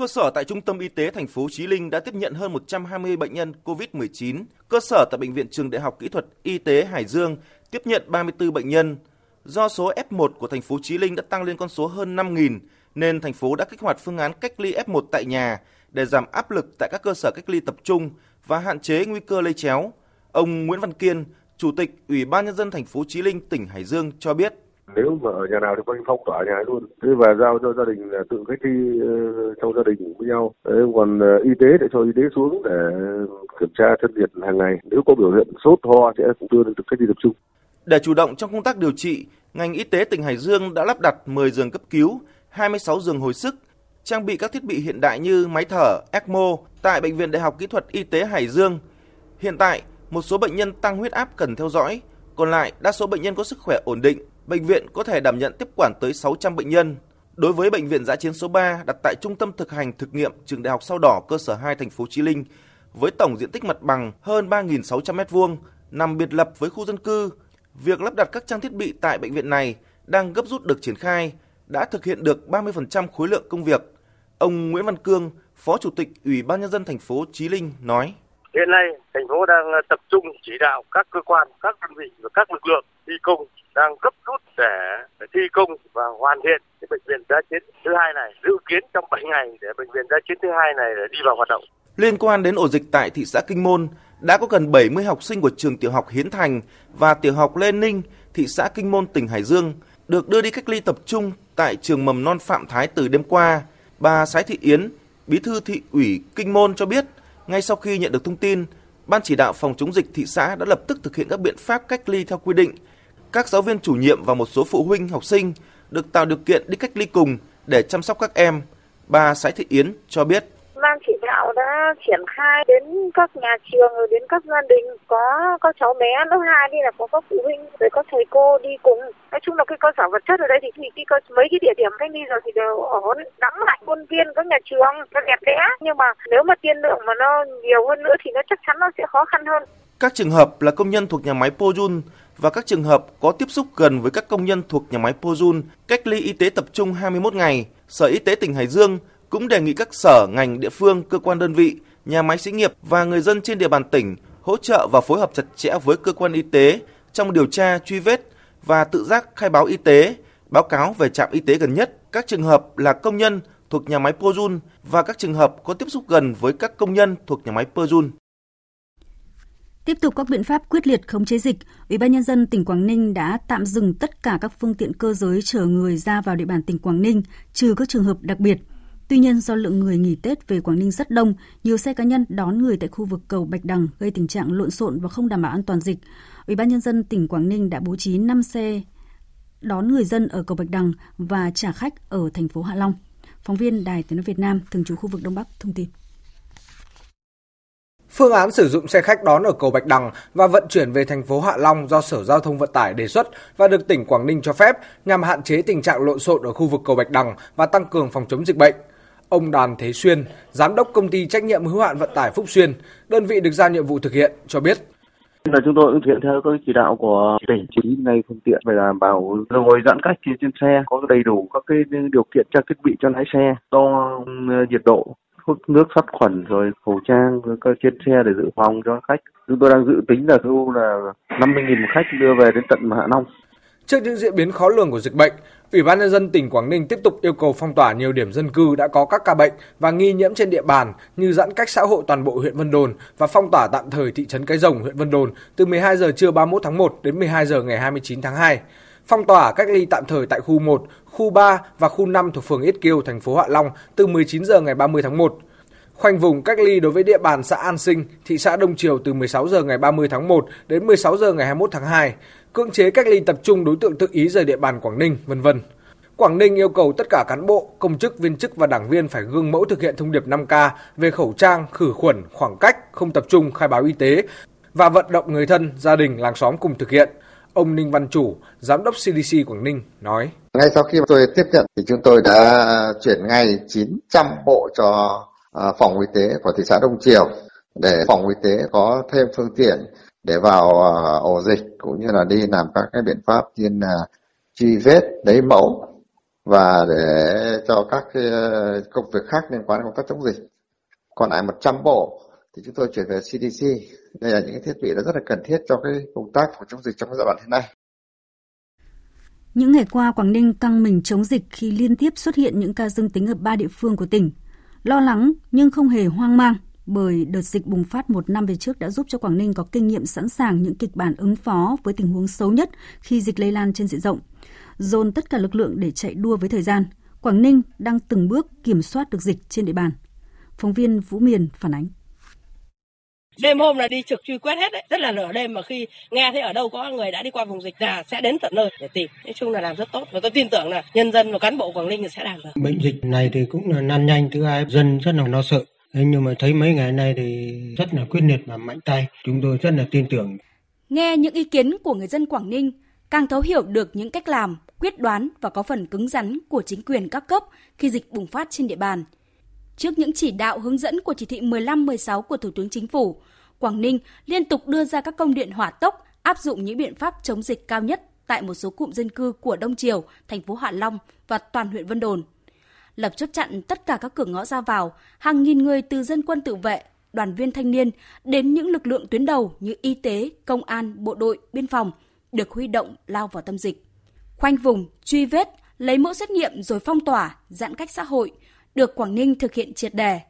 Cơ sở tại Trung tâm Y tế thành phố Chí Linh đã tiếp nhận hơn 120 bệnh nhân COVID-19. Cơ sở tại Bệnh viện Trường Đại học Kỹ thuật Y tế Hải Dương tiếp nhận 34 bệnh nhân. Do số F1 của thành phố Chí Linh đã tăng lên con số hơn 5.000, nên thành phố đã kích hoạt phương án cách ly F1 tại nhà để giảm áp lực tại các cơ sở cách ly tập trung và hạn chế nguy cơ lây chéo. Ông Nguyễn Văn Kiên, Chủ tịch Ủy ban nhân dân thành phố Chí Linh, tỉnh Hải Dương cho biết nếu mà ở nhà nào thì có phong tỏa nhà luôn thế và giao cho gia đình là tự cách ly uh, trong gia đình với nhau Đấy, còn uh, y tế để cho y tế xuống để kiểm tra thân nhiệt hàng ngày nếu có biểu hiện sốt ho sẽ cũng đưa đến cách ly tập trung để chủ động trong công tác điều trị ngành y tế tỉnh Hải Dương đã lắp đặt 10 giường cấp cứu 26 giường hồi sức, trang bị các thiết bị hiện đại như máy thở, ECMO tại Bệnh viện Đại học Kỹ thuật Y tế Hải Dương. Hiện tại, một số bệnh nhân tăng huyết áp cần theo dõi, còn lại đa số bệnh nhân có sức khỏe ổn định. Bệnh viện có thể đảm nhận tiếp quản tới 600 bệnh nhân. Đối với bệnh viện giã chiến số 3 đặt tại Trung tâm thực hành thực nghiệm Trường Đại học Sao Đỏ cơ sở 2 thành phố Chí Linh với tổng diện tích mặt bằng hơn 3.600 m2, nằm biệt lập với khu dân cư. Việc lắp đặt các trang thiết bị tại bệnh viện này đang gấp rút được triển khai đã thực hiện được 30% khối lượng công việc. Ông Nguyễn Văn Cương, Phó Chủ tịch Ủy ban nhân dân thành phố Chí Linh nói: Hiện nay, thành phố đang ờ, tập trung chỉ đạo các cơ quan, các đơn vị và các lực lượng thi công đang gấp rút để thi công và hoàn thiện cái bệnh viện giã chiến thứ hai này dự kiến trong 7 ngày để bệnh viện giã chiến thứ hai này để đi vào hoạt động. Liên quan đến ổ dịch tại thị xã Kinh Môn, đã có gần 70 học sinh của trường tiểu học Hiến Thành và tiểu học Lê Ninh, thị xã Kinh Môn, tỉnh Hải Dương được đưa đi cách ly tập trung tại trường mầm non Phạm Thái từ đêm qua. Bà Sái Thị Yến, bí thư thị ủy Kinh Môn cho biết, ngay sau khi nhận được thông tin, Ban chỉ đạo phòng chống dịch thị xã đã lập tức thực hiện các biện pháp cách ly theo quy định. Các giáo viên chủ nhiệm và một số phụ huynh học sinh được tạo điều kiện đi cách ly cùng để chăm sóc các em. Bà Sái Thị Yến cho biết ban chỉ đạo đã triển khai đến các nhà trường rồi đến các gia đình. Có các cháu bé lớp 2 đi là có các phụ huynh rồi có thầy cô đi cùng. Nói chung là cái cơ sở vật chất ở đây thì, thì cái cơ, mấy cái địa điểm cách ly rồi thì đều ổn. Nắm lại khuôn viên các nhà trường nó đẹp đẽ. Nhưng mà nếu mà tiên lượng mà nó nhiều hơn nữa thì nó chắc chắn nó sẽ khó khăn hơn. Các trường hợp là công nhân thuộc nhà máy Pojun và các trường hợp có tiếp xúc gần với các công nhân thuộc nhà máy Pojun cách ly y tế tập trung 21 ngày. Sở Y tế tỉnh Hải Dương cũng đề nghị các sở, ngành, địa phương, cơ quan đơn vị, nhà máy xí nghiệp và người dân trên địa bàn tỉnh hỗ trợ và phối hợp chặt chẽ với cơ quan y tế trong điều tra, truy vết và tự giác khai báo y tế, báo cáo về trạm y tế gần nhất các trường hợp là công nhân thuộc nhà máy Pojun và các trường hợp có tiếp xúc gần với các công nhân thuộc nhà máy Pojun. Tiếp tục các biện pháp quyết liệt khống chế dịch, Ủy ban nhân dân tỉnh Quảng Ninh đã tạm dừng tất cả các phương tiện cơ giới chở người ra vào địa bàn tỉnh Quảng Ninh, trừ các trường hợp đặc biệt. Tuy nhiên, do lượng người nghỉ Tết về Quảng Ninh rất đông, nhiều xe cá nhân đón người tại khu vực cầu Bạch Đằng gây tình trạng lộn xộn và không đảm bảo an toàn dịch. Ủy ban nhân dân tỉnh Quảng Ninh đã bố trí 5 xe đón người dân ở cầu Bạch Đằng và trả khách ở thành phố Hạ Long. Phóng viên Đài Tiếng nói Việt Nam thường trú khu vực Đông Bắc thông tin. Phương án sử dụng xe khách đón ở cầu Bạch Đằng và vận chuyển về thành phố Hạ Long do Sở Giao thông Vận tải đề xuất và được tỉnh Quảng Ninh cho phép nhằm hạn chế tình trạng lộn xộn ở khu vực cầu Bạch Đằng và tăng cường phòng chống dịch bệnh. Ông Đoàn Thế Xuyên, giám đốc công ty trách nhiệm hữu hạn vận tải Phúc Xuyên, đơn vị được giao nhiệm vụ thực hiện cho biết là chúng tôi thực hiện theo các chỉ đạo của tỉnh chỉ ngay phương tiện phải đảm bảo ngồi giãn cách trên xe có đầy đủ các cái điều kiện trang thiết bị cho lái xe đo ừ, nhiệt độ hút nước sát khuẩn rồi khẩu trang rồi các trên xe để dự phòng cho khách. Chúng tôi đang dự tính là thu là 50.000 một khách đưa về đến tận Hạ Long. Trước những diễn biến khó lường của dịch bệnh, Ủy ban nhân dân tỉnh Quảng Ninh tiếp tục yêu cầu phong tỏa nhiều điểm dân cư đã có các ca bệnh và nghi nhiễm trên địa bàn như giãn cách xã hội toàn bộ huyện Vân Đồn và phong tỏa tạm thời thị trấn Cái Rồng, huyện Vân Đồn từ 12 giờ trưa 31 tháng 1 đến 12 giờ ngày 29 tháng 2. Phong tỏa cách ly tạm thời tại khu 1, khu 3 và khu 5 thuộc phường Yết Kiêu, thành phố Hạ Long từ 19 giờ ngày 30 tháng 1 khoanh vùng cách ly đối với địa bàn xã An Sinh, thị xã Đông Triều từ 16 giờ ngày 30 tháng 1 đến 16 giờ ngày 21 tháng 2, cưỡng chế cách ly tập trung đối tượng tự ý rời địa bàn Quảng Ninh, vân vân. Quảng Ninh yêu cầu tất cả cán bộ, công chức, viên chức và đảng viên phải gương mẫu thực hiện thông điệp 5K về khẩu trang, khử khuẩn, khoảng cách, không tập trung, khai báo y tế và vận động người thân, gia đình, làng xóm cùng thực hiện. Ông Ninh Văn Chủ, Giám đốc CDC Quảng Ninh nói. Ngay sau khi tôi tiếp nhận thì chúng tôi đã chuyển ngay 900 bộ cho à, phòng y tế của thị xã Đông Triều để phòng y tế có thêm phương tiện để vào uh, ổ dịch cũng như là đi làm các cái biện pháp như là truy vết lấy mẫu và để cho các uh, công việc khác liên quan đến công tác chống dịch. Còn lại 100 bộ thì chúng tôi chuyển về CDC. Đây là những thiết bị rất là cần thiết cho cái công tác phòng chống dịch trong giai đoạn hiện nay. Những ngày qua, Quảng Ninh căng mình chống dịch khi liên tiếp xuất hiện những ca dương tính ở ba địa phương của tỉnh. Lo lắng nhưng không hề hoang mang bởi đợt dịch bùng phát một năm về trước đã giúp cho Quảng Ninh có kinh nghiệm sẵn sàng những kịch bản ứng phó với tình huống xấu nhất khi dịch lây lan trên diện rộng. Dồn tất cả lực lượng để chạy đua với thời gian, Quảng Ninh đang từng bước kiểm soát được dịch trên địa bàn. Phóng viên Vũ Miền phản ánh. Đêm hôm là đi trực truy quét hết đấy, rất là nửa đêm mà khi nghe thấy ở đâu có người đã đi qua vùng dịch là sẽ đến tận nơi để tìm. Nói chung là làm rất tốt và tôi tin tưởng là nhân dân và cán bộ Quảng Ninh sẽ làm được. Bệnh dịch này thì cũng là nan nhanh thứ hai dân rất là lo sợ. Thế nhưng mà thấy mấy ngày nay thì rất là quyết liệt và mạnh tay. Chúng tôi rất là tin tưởng. Nghe những ý kiến của người dân Quảng Ninh, càng thấu hiểu được những cách làm, quyết đoán và có phần cứng rắn của chính quyền các cấp khi dịch bùng phát trên địa bàn. Trước những chỉ đạo hướng dẫn của chỉ thị 15-16 của Thủ tướng Chính phủ, Quảng Ninh liên tục đưa ra các công điện hỏa tốc áp dụng những biện pháp chống dịch cao nhất tại một số cụm dân cư của Đông Triều, thành phố Hạ Long và toàn huyện Vân Đồn. Lập chốt chặn tất cả các cửa ngõ ra vào, hàng nghìn người từ dân quân tự vệ, đoàn viên thanh niên đến những lực lượng tuyến đầu như y tế, công an, bộ đội, biên phòng được huy động lao vào tâm dịch. Khoanh vùng, truy vết, lấy mẫu xét nghiệm rồi phong tỏa, giãn cách xã hội được Quảng Ninh thực hiện triệt đề.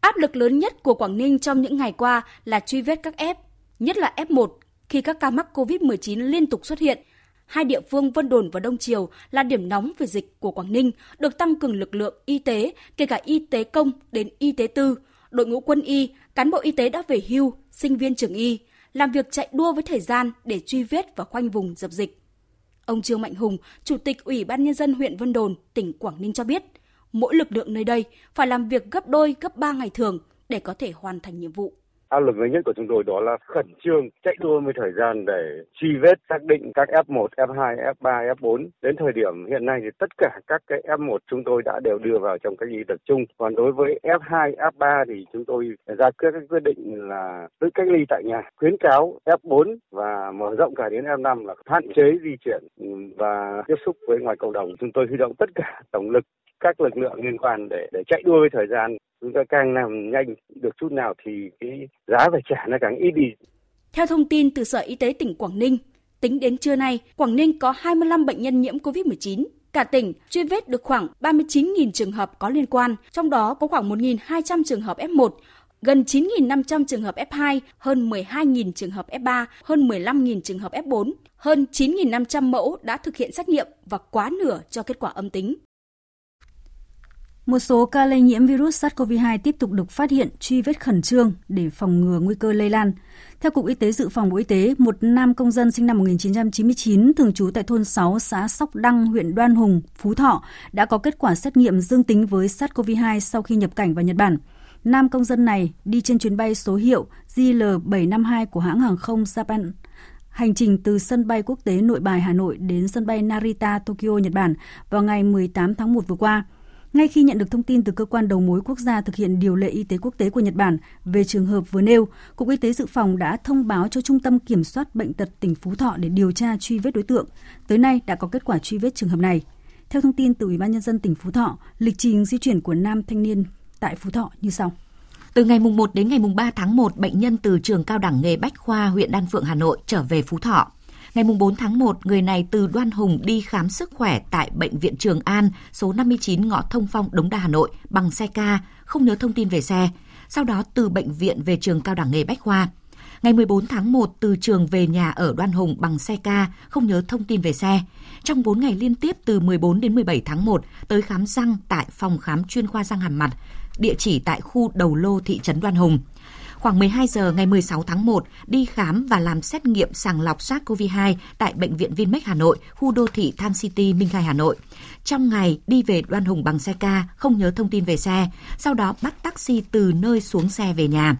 Áp lực lớn nhất của Quảng Ninh trong những ngày qua là truy vết các F, nhất là F1 khi các ca mắc COVID-19 liên tục xuất hiện. Hai địa phương Vân Đồn và Đông Triều là điểm nóng về dịch của Quảng Ninh, được tăng cường lực lượng y tế, kể cả y tế công đến y tế tư, đội ngũ quân y, cán bộ y tế đã về hưu, sinh viên trường y, làm việc chạy đua với thời gian để truy vết và khoanh vùng dập dịch. Ông Trương Mạnh Hùng, Chủ tịch Ủy ban Nhân dân huyện Vân Đồn, tỉnh Quảng Ninh cho biết, mỗi lực lượng nơi đây phải làm việc gấp đôi, gấp ba ngày thường để có thể hoàn thành nhiệm vụ. Áp lực lớn nhất của chúng tôi đó là khẩn trương chạy đua với thời gian để truy vết xác định các F1, F2, F3, F4. Đến thời điểm hiện nay thì tất cả các cái F1 chúng tôi đã đều đưa vào trong cách ly tập trung. Còn đối với F2, F3 thì chúng tôi ra các quyết định là tự cách ly tại nhà. Khuyến cáo F4 và mở rộng cả đến F5 là hạn chế di chuyển và tiếp xúc với ngoài cộng đồng. Chúng tôi huy động tất cả tổng lực các lực lượng liên quan để để chạy đua với thời gian chúng ta càng làm nhanh được chút nào thì cái giá phải trả nó càng ít đi. Theo thông tin từ Sở Y tế tỉnh Quảng Ninh, tính đến trưa nay, Quảng Ninh có 25 bệnh nhân nhiễm COVID-19. Cả tỉnh truy vết được khoảng 39.000 trường hợp có liên quan, trong đó có khoảng 1.200 trường hợp F1, gần 9.500 trường hợp F2, hơn 12.000 trường hợp F3, hơn 15.000 trường hợp F4, hơn 9.500 mẫu đã thực hiện xét nghiệm và quá nửa cho kết quả âm tính. Một số ca lây nhiễm virus SARS-CoV-2 tiếp tục được phát hiện, truy vết khẩn trương để phòng ngừa nguy cơ lây lan. Theo Cục Y tế Dự phòng Bộ Y tế, một nam công dân sinh năm 1999 thường trú tại thôn 6 xã Sóc Đăng, huyện Đoan Hùng, Phú Thọ đã có kết quả xét nghiệm dương tính với SARS-CoV-2 sau khi nhập cảnh vào Nhật Bản. Nam công dân này đi trên chuyến bay số hiệu JL752 của hãng hàng không Japan hành trình từ sân bay quốc tế Nội Bài Hà Nội đến sân bay Narita, Tokyo, Nhật Bản vào ngày 18 tháng 1 vừa qua. Ngay khi nhận được thông tin từ cơ quan đầu mối quốc gia thực hiện điều lệ y tế quốc tế của Nhật Bản về trường hợp vừa nêu, Cục Y tế Dự phòng đã thông báo cho Trung tâm Kiểm soát Bệnh tật tỉnh Phú Thọ để điều tra truy vết đối tượng. Tới nay đã có kết quả truy vết trường hợp này. Theo thông tin từ Ủy ban Nhân dân tỉnh Phú Thọ, lịch trình di chuyển của nam thanh niên tại Phú Thọ như sau. Từ ngày mùng 1 đến ngày mùng 3 tháng 1, bệnh nhân từ trường cao đẳng nghề Bách Khoa huyện Đan Phượng Hà Nội trở về Phú Thọ. Ngày 4 tháng 1, người này từ Đoan Hùng đi khám sức khỏe tại Bệnh viện Trường An, số 59 ngõ Thông Phong, Đống Đa, Hà Nội bằng xe ca, không nhớ thông tin về xe. Sau đó từ bệnh viện về trường cao đẳng nghề Bách Khoa. Ngày 14 tháng 1, từ trường về nhà ở Đoan Hùng bằng xe ca, không nhớ thông tin về xe. Trong 4 ngày liên tiếp từ 14 đến 17 tháng 1, tới khám răng tại phòng khám chuyên khoa răng hàm mặt, địa chỉ tại khu Đầu Lô, thị trấn Đoan Hùng khoảng 12 giờ ngày 16 tháng 1 đi khám và làm xét nghiệm sàng lọc SARS-CoV-2 tại Bệnh viện Vinmec Hà Nội, khu đô thị Tham City, Minh Khai, Hà Nội. Trong ngày đi về Đoan Hùng bằng xe ca, không nhớ thông tin về xe, sau đó bắt taxi từ nơi xuống xe về nhà.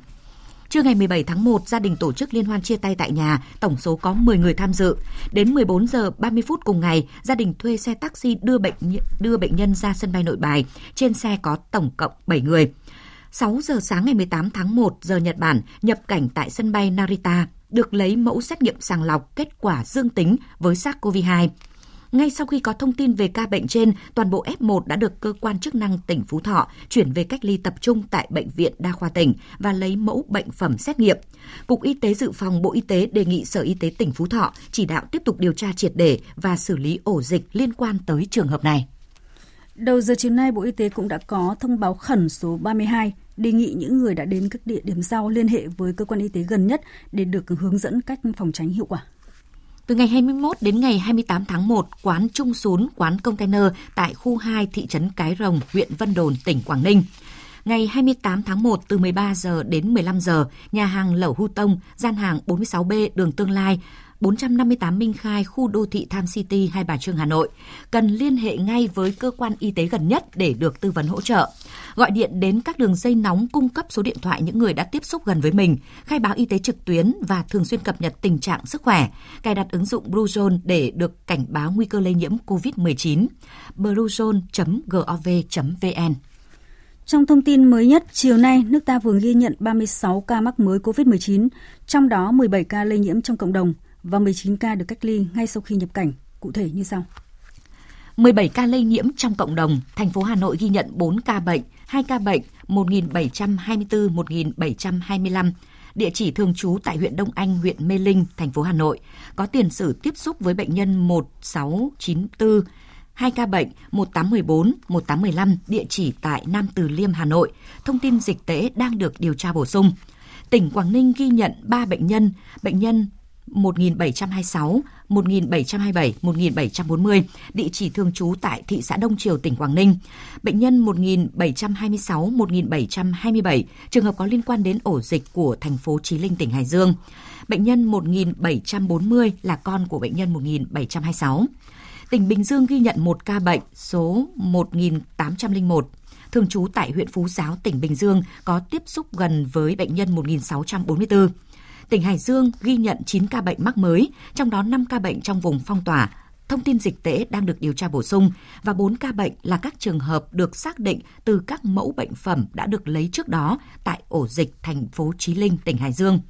Trưa ngày 17 tháng 1, gia đình tổ chức liên hoan chia tay tại nhà, tổng số có 10 người tham dự. Đến 14 giờ 30 phút cùng ngày, gia đình thuê xe taxi đưa bệnh đưa bệnh nhân ra sân bay Nội Bài. Trên xe có tổng cộng 7 người. 6 giờ sáng ngày 18 tháng 1 giờ Nhật Bản nhập cảnh tại sân bay Narita, được lấy mẫu xét nghiệm sàng lọc kết quả dương tính với SARS-CoV-2. Ngay sau khi có thông tin về ca bệnh trên, toàn bộ F1 đã được cơ quan chức năng tỉnh Phú Thọ chuyển về cách ly tập trung tại Bệnh viện Đa khoa tỉnh và lấy mẫu bệnh phẩm xét nghiệm. Cục Y tế Dự phòng Bộ Y tế đề nghị Sở Y tế tỉnh Phú Thọ chỉ đạo tiếp tục điều tra triệt để và xử lý ổ dịch liên quan tới trường hợp này. Đầu giờ chiều nay, Bộ Y tế cũng đã có thông báo khẩn số 32 đề nghị những người đã đến các địa điểm sau liên hệ với cơ quan y tế gần nhất để được hướng dẫn cách phòng tránh hiệu quả. Từ ngày 21 đến ngày 28 tháng 1, quán Trung Sún, quán container tại khu 2 thị trấn Cái Rồng, huyện Vân Đồn, tỉnh Quảng Ninh. Ngày 28 tháng 1 từ 13 giờ đến 15 giờ, nhà hàng Lẩu Hu Tông, gian hàng 46B đường Tương Lai 458 Minh Khai, khu đô thị Tham City, Hai Bà Trưng, Hà Nội, cần liên hệ ngay với cơ quan y tế gần nhất để được tư vấn hỗ trợ. Gọi điện đến các đường dây nóng cung cấp số điện thoại những người đã tiếp xúc gần với mình, khai báo y tế trực tuyến và thường xuyên cập nhật tình trạng sức khỏe, cài đặt ứng dụng Bluezone để được cảnh báo nguy cơ lây nhiễm COVID-19. bluezone.gov.vn trong thông tin mới nhất, chiều nay, nước ta vừa ghi nhận 36 ca mắc mới COVID-19, trong đó 17 ca lây nhiễm trong cộng đồng và 19 ca được cách ly ngay sau khi nhập cảnh. Cụ thể như sau. 17 ca lây nhiễm trong cộng đồng, thành phố Hà Nội ghi nhận 4 ca bệnh, 2 ca bệnh, 1724-1725, địa chỉ thường trú tại huyện Đông Anh, huyện Mê Linh, thành phố Hà Nội, có tiền sử tiếp xúc với bệnh nhân 1694, 2 ca bệnh 1814, 1815, địa chỉ tại Nam Từ Liêm, Hà Nội. Thông tin dịch tễ đang được điều tra bổ sung. Tỉnh Quảng Ninh ghi nhận 3 bệnh nhân, bệnh nhân 1726, 1727, 1740, địa chỉ thường trú tại thị xã Đông Triều, tỉnh Quảng Ninh. Bệnh nhân 1726, 1727, trường hợp có liên quan đến ổ dịch của thành phố Chí Linh, tỉnh Hải Dương. Bệnh nhân 1740 là con của bệnh nhân 1726. Tỉnh Bình Dương ghi nhận một ca bệnh số 1801 thường trú tại huyện Phú Giáo, tỉnh Bình Dương có tiếp xúc gần với bệnh nhân 1644 tỉnh Hải Dương ghi nhận 9 ca bệnh mắc mới, trong đó 5 ca bệnh trong vùng phong tỏa. Thông tin dịch tễ đang được điều tra bổ sung và 4 ca bệnh là các trường hợp được xác định từ các mẫu bệnh phẩm đã được lấy trước đó tại ổ dịch thành phố Chí Linh, tỉnh Hải Dương.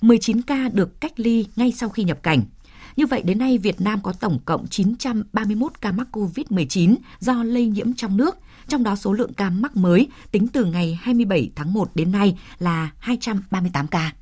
19 ca được cách ly ngay sau khi nhập cảnh. Như vậy đến nay Việt Nam có tổng cộng 931 ca mắc COVID-19 do lây nhiễm trong nước, trong đó số lượng ca mắc mới tính từ ngày 27 tháng 1 đến nay là 238 ca.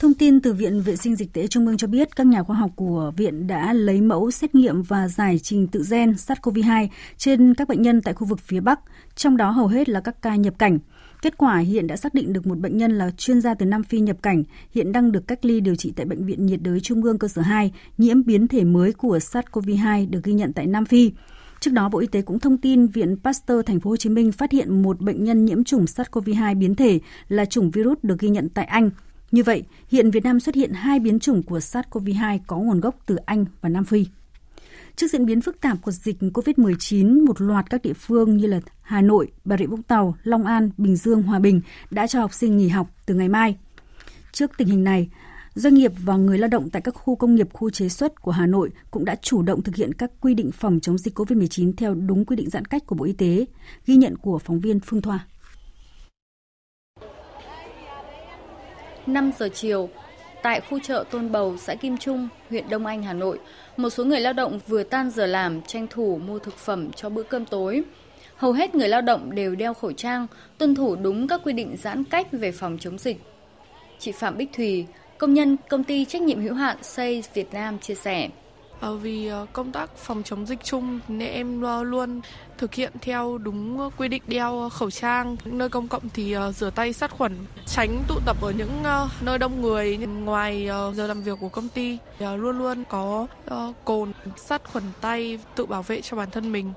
Thông tin từ Viện Vệ sinh Dịch tễ Trung ương cho biết các nhà khoa học của viện đã lấy mẫu xét nghiệm và giải trình tự gen SARS-CoV-2 trên các bệnh nhân tại khu vực phía Bắc, trong đó hầu hết là các ca nhập cảnh. Kết quả hiện đã xác định được một bệnh nhân là chuyên gia từ Nam Phi nhập cảnh, hiện đang được cách ly điều trị tại Bệnh viện nhiệt đới Trung ương cơ sở 2, nhiễm biến thể mới của SARS-CoV-2 được ghi nhận tại Nam Phi. Trước đó, Bộ Y tế cũng thông tin Viện Pasteur Thành phố Hồ Chí Minh phát hiện một bệnh nhân nhiễm chủng SARS-CoV-2 biến thể là chủng virus được ghi nhận tại Anh. Như vậy, hiện Việt Nam xuất hiện hai biến chủng của SARS-CoV-2 có nguồn gốc từ Anh và Nam Phi. Trước diễn biến phức tạp của dịch COVID-19, một loạt các địa phương như là Hà Nội, Bà Rịa Vũng Tàu, Long An, Bình Dương, Hòa Bình đã cho học sinh nghỉ học từ ngày mai. Trước tình hình này, doanh nghiệp và người lao động tại các khu công nghiệp, khu chế xuất của Hà Nội cũng đã chủ động thực hiện các quy định phòng chống dịch COVID-19 theo đúng quy định giãn cách của Bộ Y tế, ghi nhận của phóng viên Phương Thoa. 5 giờ chiều, tại khu chợ Tôn Bầu, xã Kim Trung, huyện Đông Anh, Hà Nội, một số người lao động vừa tan giờ làm tranh thủ mua thực phẩm cho bữa cơm tối. hầu hết người lao động đều đeo khẩu trang, tuân thủ đúng các quy định giãn cách về phòng chống dịch. Chị Phạm Bích Thùy, công nhân công ty trách nhiệm hữu hạn Say Việt Nam chia sẻ. Ờ, vì ờ, công tác phòng chống dịch chung nên em ờ, luôn thực hiện theo đúng quy định đeo khẩu trang. Nơi công cộng thì rửa tay sát khuẩn, tránh tụ tập ở những nơi đông người ngoài giờ làm việc của công ty. Luôn luôn có cồn sát khuẩn tay tự bảo vệ cho bản thân mình.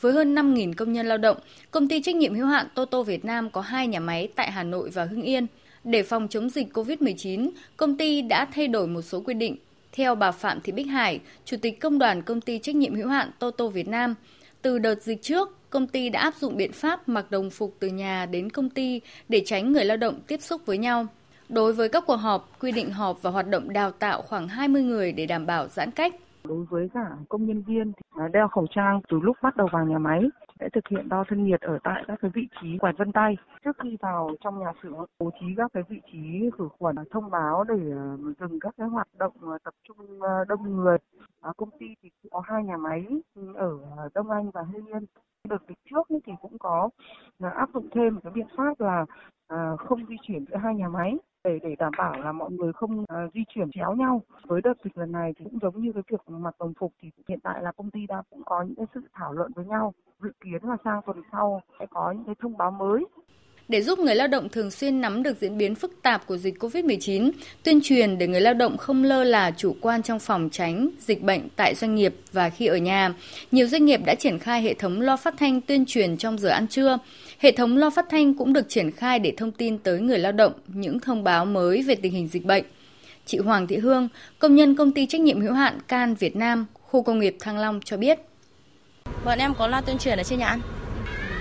Với hơn 5.000 công nhân lao động, công ty trách nhiệm hữu hạn Toto Việt Nam có hai nhà máy tại Hà Nội và Hưng Yên. Để phòng chống dịch COVID-19, công ty đã thay đổi một số quy định theo bà Phạm Thị Bích Hải, Chủ tịch Công đoàn Công ty Trách nhiệm hữu hạn Toto Việt Nam, từ đợt dịch trước, công ty đã áp dụng biện pháp mặc đồng phục từ nhà đến công ty để tránh người lao động tiếp xúc với nhau. Đối với các cuộc họp, quy định họp và hoạt động đào tạo khoảng 20 người để đảm bảo giãn cách. Đối với cả công nhân viên thì đeo khẩu trang từ lúc bắt đầu vào nhà máy sẽ thực hiện đo thân nhiệt ở tại các cái vị trí quạt vân tay. Trước khi vào trong nhà xưởng bố trí các cái vị trí khử khuẩn thông báo để ờ, dừng các cái hoạt động ờ, tập trung ờ, đông người. À, công ty thì có hai nhà máy ở Đông Anh và Hưng Yên. Đợt dịch trước thì cũng có áp dụng thêm một cái biện pháp là À, không di chuyển giữa hai nhà máy để để đảm bảo là mọi người không uh, di chuyển chéo nhau. Với đợt dịch lần này thì cũng giống như cái việc mặc đồng phục thì hiện tại là công ty đã cũng có những cái sự thảo luận với nhau. Dự kiến là sang tuần sau sẽ có những cái thông báo mới để giúp người lao động thường xuyên nắm được diễn biến phức tạp của dịch COVID-19, tuyên truyền để người lao động không lơ là chủ quan trong phòng tránh dịch bệnh tại doanh nghiệp và khi ở nhà. Nhiều doanh nghiệp đã triển khai hệ thống loa phát thanh tuyên truyền trong giờ ăn trưa. Hệ thống loa phát thanh cũng được triển khai để thông tin tới người lao động những thông báo mới về tình hình dịch bệnh. Chị Hoàng Thị Hương, công nhân công ty trách nhiệm hữu hạn Can Việt Nam, khu công nghiệp Thăng Long cho biết. Bọn em có loa tuyên truyền ở trên nhà ăn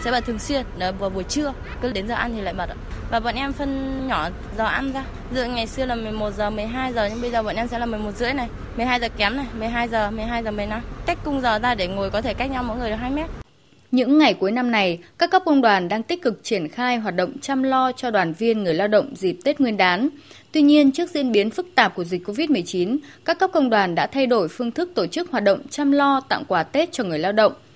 sẽ bật thường xuyên. Vào buổi trưa cứ đến giờ ăn thì lại bật và bọn em phân nhỏ giờ ăn ra. Dự ngày xưa là 11 giờ 12 giờ nhưng bây giờ bọn em sẽ là 11 rưỡi này 12 giờ kém này 12 giờ 12 giờ 15 cách cung giờ ra để ngồi có thể cách nhau mỗi người được 2 mét. Những ngày cuối năm này, các cấp công đoàn đang tích cực triển khai hoạt động chăm lo cho đoàn viên người lao động dịp Tết Nguyên đán. Tuy nhiên, trước diễn biến phức tạp của dịch COVID-19, các cấp công đoàn đã thay đổi phương thức tổ chức hoạt động chăm lo tặng quà Tết cho người lao động –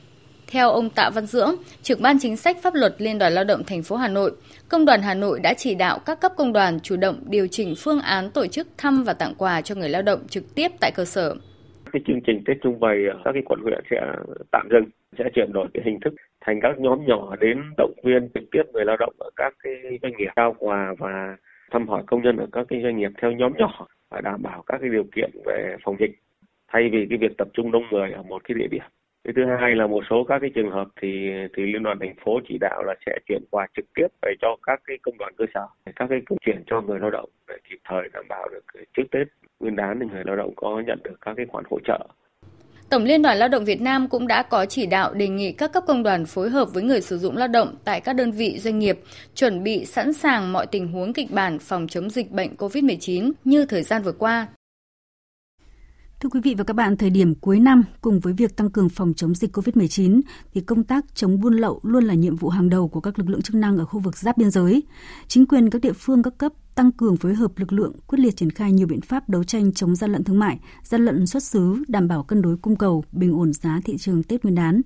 theo ông Tạ Văn Dưỡng, trưởng ban chính sách pháp luật Liên đoàn Lao động thành phố Hà Nội, Công đoàn Hà Nội đã chỉ đạo các cấp công đoàn chủ động điều chỉnh phương án tổ chức thăm và tặng quà cho người lao động trực tiếp tại cơ sở. Cái chương trình Tết Trung Vầy à, các cái quận huyện sẽ tạm dừng, sẽ chuyển đổi cái hình thức thành các nhóm nhỏ đến động viên trực tiếp người lao động ở các cái doanh nghiệp trao quà và thăm hỏi công nhân ở các cái doanh nghiệp theo nhóm nhỏ và đảm bảo các cái điều kiện về phòng dịch thay vì cái việc tập trung đông người ở một cái địa điểm cái thứ hai là một số các cái trường hợp thì thì liên đoàn thành phố chỉ đạo là sẽ chuyển qua trực tiếp về cho các cái công đoàn cơ sở, các cái công chuyển cho người lao động để kịp thời đảm bảo được trước tết nguyên đán thì người lao động có nhận được các cái khoản hỗ trợ. Tổng Liên đoàn Lao động Việt Nam cũng đã có chỉ đạo đề nghị các cấp công đoàn phối hợp với người sử dụng lao động tại các đơn vị doanh nghiệp chuẩn bị sẵn sàng mọi tình huống kịch bản phòng chống dịch bệnh COVID-19 như thời gian vừa qua. Thưa quý vị và các bạn, thời điểm cuối năm cùng với việc tăng cường phòng chống dịch COVID-19 thì công tác chống buôn lậu luôn là nhiệm vụ hàng đầu của các lực lượng chức năng ở khu vực giáp biên giới. Chính quyền các địa phương các cấp tăng cường phối hợp lực lượng quyết liệt triển khai nhiều biện pháp đấu tranh chống gian lận thương mại, gian lận xuất xứ, đảm bảo cân đối cung cầu, bình ổn giá thị trường Tết Nguyên đán.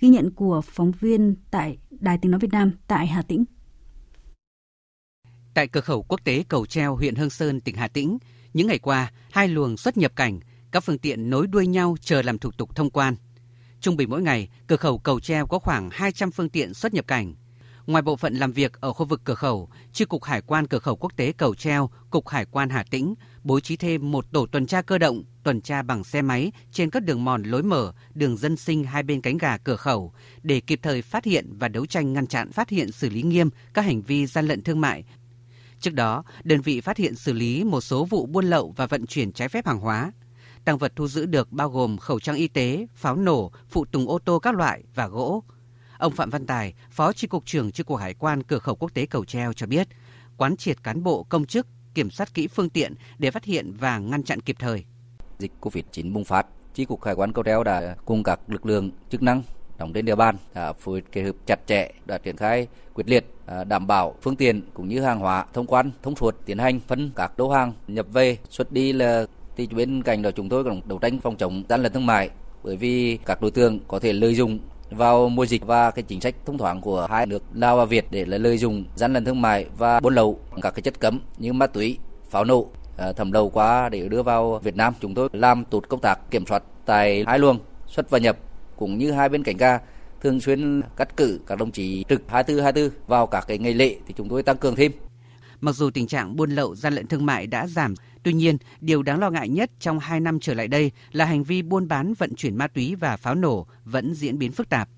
Ghi nhận của phóng viên tại Đài Tiếng nói Việt Nam tại Hà Tĩnh. Tại cửa khẩu quốc tế Cầu Treo, huyện Hương Sơn, tỉnh Hà Tĩnh, những ngày qua, hai luồng xuất nhập cảnh các phương tiện nối đuôi nhau chờ làm thủ tục thông quan. Trung bình mỗi ngày, cửa khẩu Cầu Treo có khoảng 200 phương tiện xuất nhập cảnh. Ngoài bộ phận làm việc ở khu vực cửa khẩu, Chi cục Hải quan cửa khẩu quốc tế Cầu Treo, Cục Hải quan Hà Tĩnh bố trí thêm một tổ tuần tra cơ động, tuần tra bằng xe máy trên các đường mòn lối mở, đường dân sinh hai bên cánh gà cửa khẩu để kịp thời phát hiện và đấu tranh ngăn chặn phát hiện xử lý nghiêm các hành vi gian lận thương mại. Trước đó, đơn vị phát hiện xử lý một số vụ buôn lậu và vận chuyển trái phép hàng hóa. Tăng vật thu giữ được bao gồm khẩu trang y tế, pháo nổ, phụ tùng ô tô các loại và gỗ. Ông Phạm Văn Tài, Phó tri cục trưởng tri cục Hải quan cửa khẩu quốc tế Cầu Treo cho biết, quán triệt cán bộ công chức kiểm soát kỹ phương tiện để phát hiện và ngăn chặn kịp thời. Dịch Covid-19 bùng phát, Chi cục Hải quan Cầu Treo đã cùng các lực lượng chức năng đóng trên địa bàn đã phối kết hợp chặt chẽ đã triển khai quyết liệt à, đảm bảo phương tiện cũng như hàng hóa thông quan thông suốt tiến hành phân các lô hàng nhập về xuất đi là thì bên cạnh đó chúng tôi còn đấu tranh phòng chống gian lận thương mại bởi vì các đối tượng có thể lợi dụng vào mùa dịch và cái chính sách thông thoáng của hai nước Lào và Việt để là lợi dụng gian lận thương mại và buôn lậu các cái chất cấm như ma túy, pháo nổ à, thẩm lậu qua để đưa vào Việt Nam. Chúng tôi làm tốt công tác kiểm soát tại hai luồng xuất và nhập cũng như hai bên cảnh ga thường xuyên cắt cử các đồng chí trực 24 24 vào các cái ngày lễ thì chúng tôi tăng cường thêm. Mặc dù tình trạng buôn lậu gian lận thương mại đã giảm, tuy nhiên, điều đáng lo ngại nhất trong 2 năm trở lại đây là hành vi buôn bán vận chuyển ma túy và pháo nổ vẫn diễn biến phức tạp.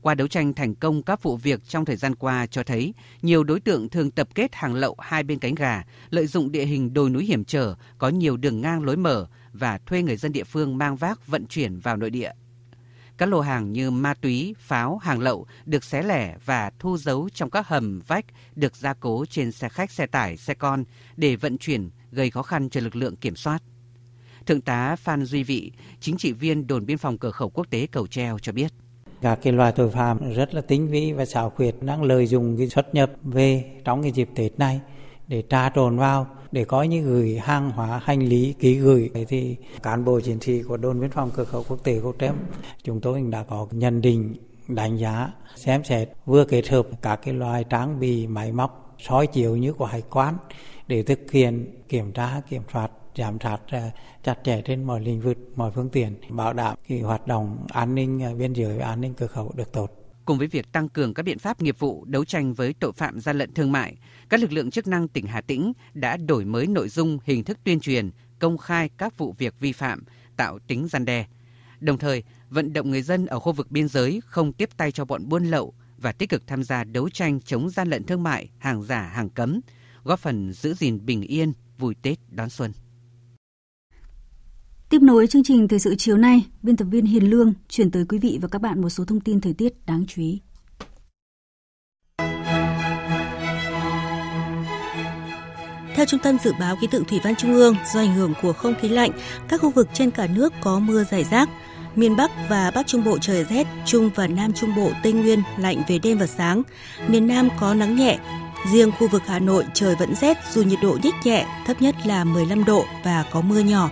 Qua đấu tranh thành công các vụ việc trong thời gian qua cho thấy, nhiều đối tượng thường tập kết hàng lậu hai bên cánh gà, lợi dụng địa hình đồi núi hiểm trở, có nhiều đường ngang lối mở và thuê người dân địa phương mang vác vận chuyển vào nội địa. Các lô hàng như ma túy, pháo, hàng lậu được xé lẻ và thu giấu trong các hầm vách được gia cố trên xe khách, xe tải, xe con để vận chuyển gây khó khăn cho lực lượng kiểm soát. Thượng tá Phan Duy Vị, chính trị viên đồn biên phòng cửa khẩu quốc tế Cầu Treo cho biết. Các cái loài tội phạm rất là tinh vi và xảo quyệt đang lợi dụng cái xuất nhập về trong cái dịp Tết này để tra trộn vào để có những gửi hàng hóa hành lý, ký gửi, thì cán bộ chiến sĩ của đồn biên phòng cửa khẩu quốc tế Cầu Trem, chúng tôi đã có nhận định, đánh giá, xem xét, vừa kết hợp các cái loại trang bị, máy móc, soi chiếu như của hải quan để thực hiện kiểm tra, kiểm soát, giám sát à, chặt chẽ trên mọi lĩnh vực, mọi phương tiện, bảo đảm cái hoạt động an ninh à, biên giới và an ninh cửa khẩu được tốt cùng với việc tăng cường các biện pháp nghiệp vụ đấu tranh với tội phạm gian lận thương mại, các lực lượng chức năng tỉnh Hà Tĩnh đã đổi mới nội dung, hình thức tuyên truyền, công khai các vụ việc vi phạm, tạo tính gian đe. Đồng thời, vận động người dân ở khu vực biên giới không tiếp tay cho bọn buôn lậu và tích cực tham gia đấu tranh chống gian lận thương mại, hàng giả, hàng cấm, góp phần giữ gìn bình yên, vui Tết đón xuân. Tiếp nối chương trình thời sự chiều nay, biên tập viên Hiền Lương chuyển tới quý vị và các bạn một số thông tin thời tiết đáng chú ý. Theo Trung tâm Dự báo Khí tượng Thủy văn Trung ương, do ảnh hưởng của không khí lạnh, các khu vực trên cả nước có mưa rải rác. Miền Bắc và Bắc Trung Bộ trời rét, Trung và Nam Trung Bộ Tây Nguyên lạnh về đêm và sáng. Miền Nam có nắng nhẹ. Riêng khu vực Hà Nội trời vẫn rét dù nhiệt độ nhích nhẹ, thấp nhất là 15 độ và có mưa nhỏ.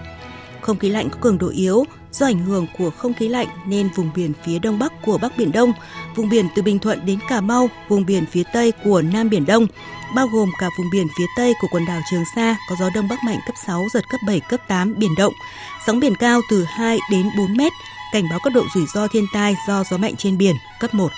Không khí lạnh có cường độ yếu, do ảnh hưởng của không khí lạnh nên vùng biển phía đông bắc của Bắc Biển Đông, vùng biển từ Bình Thuận đến Cà Mau, vùng biển phía tây của Nam Biển Đông, bao gồm cả vùng biển phía tây của quần đảo Trường Sa có gió đông bắc mạnh cấp 6, giật cấp 7, cấp 8, biển động. Sóng biển cao từ 2 đến 4 mét, cảnh báo cấp độ rủi ro thiên tai do gió mạnh trên biển cấp 1.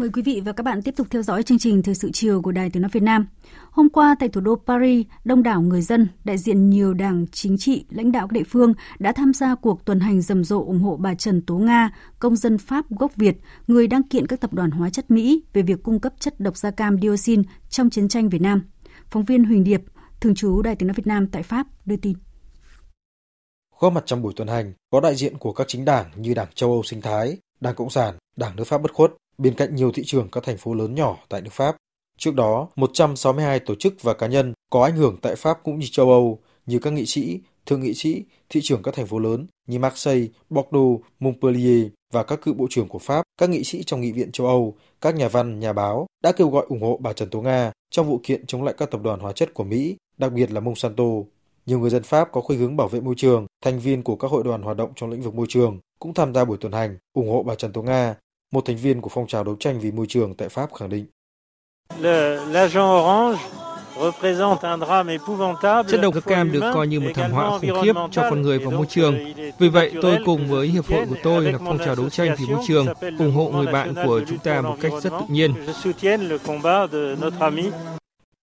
Mời quý vị và các bạn tiếp tục theo dõi chương trình Thời sự chiều của Đài Tiếng Nói Việt Nam. Hôm qua tại thủ đô Paris, đông đảo người dân, đại diện nhiều đảng chính trị, lãnh đạo các địa phương đã tham gia cuộc tuần hành rầm rộ ủng hộ bà Trần Tố Nga, công dân Pháp gốc Việt, người đang kiện các tập đoàn hóa chất Mỹ về việc cung cấp chất độc da cam dioxin trong chiến tranh Việt Nam. Phóng viên Huỳnh Điệp, thường trú Đài Tiếng Nói Việt Nam tại Pháp đưa tin. Góp mặt trong buổi tuần hành có đại diện của các chính đảng như Đảng châu Âu sinh thái, Đảng Cộng sản, Đảng nước Pháp bất khuất, bên cạnh nhiều thị trường các thành phố lớn nhỏ tại nước Pháp. Trước đó, 162 tổ chức và cá nhân có ảnh hưởng tại Pháp cũng như châu Âu như các nghị sĩ, thượng nghị sĩ, thị trưởng các thành phố lớn như Marseille, Bordeaux, Montpellier và các cựu bộ trưởng của Pháp, các nghị sĩ trong Nghị viện châu Âu, các nhà văn, nhà báo đã kêu gọi ủng hộ bà Trần Tố Nga trong vụ kiện chống lại các tập đoàn hóa chất của Mỹ, đặc biệt là Monsanto. Nhiều người dân Pháp có khuynh hướng bảo vệ môi trường, thành viên của các hội đoàn hoạt động trong lĩnh vực môi trường cũng tham gia buổi tuần hành ủng hộ bà Trần Tố Nga một thành viên của phong trào đấu tranh vì môi trường tại Pháp khẳng định. Chất độc da cam được coi như một thảm họa khủng khiếp cho con người và môi trường. Vì vậy, tôi cùng với hiệp hội của tôi là phong trào đấu tranh vì môi trường, ủng hộ người bạn của chúng ta một cách rất tự nhiên.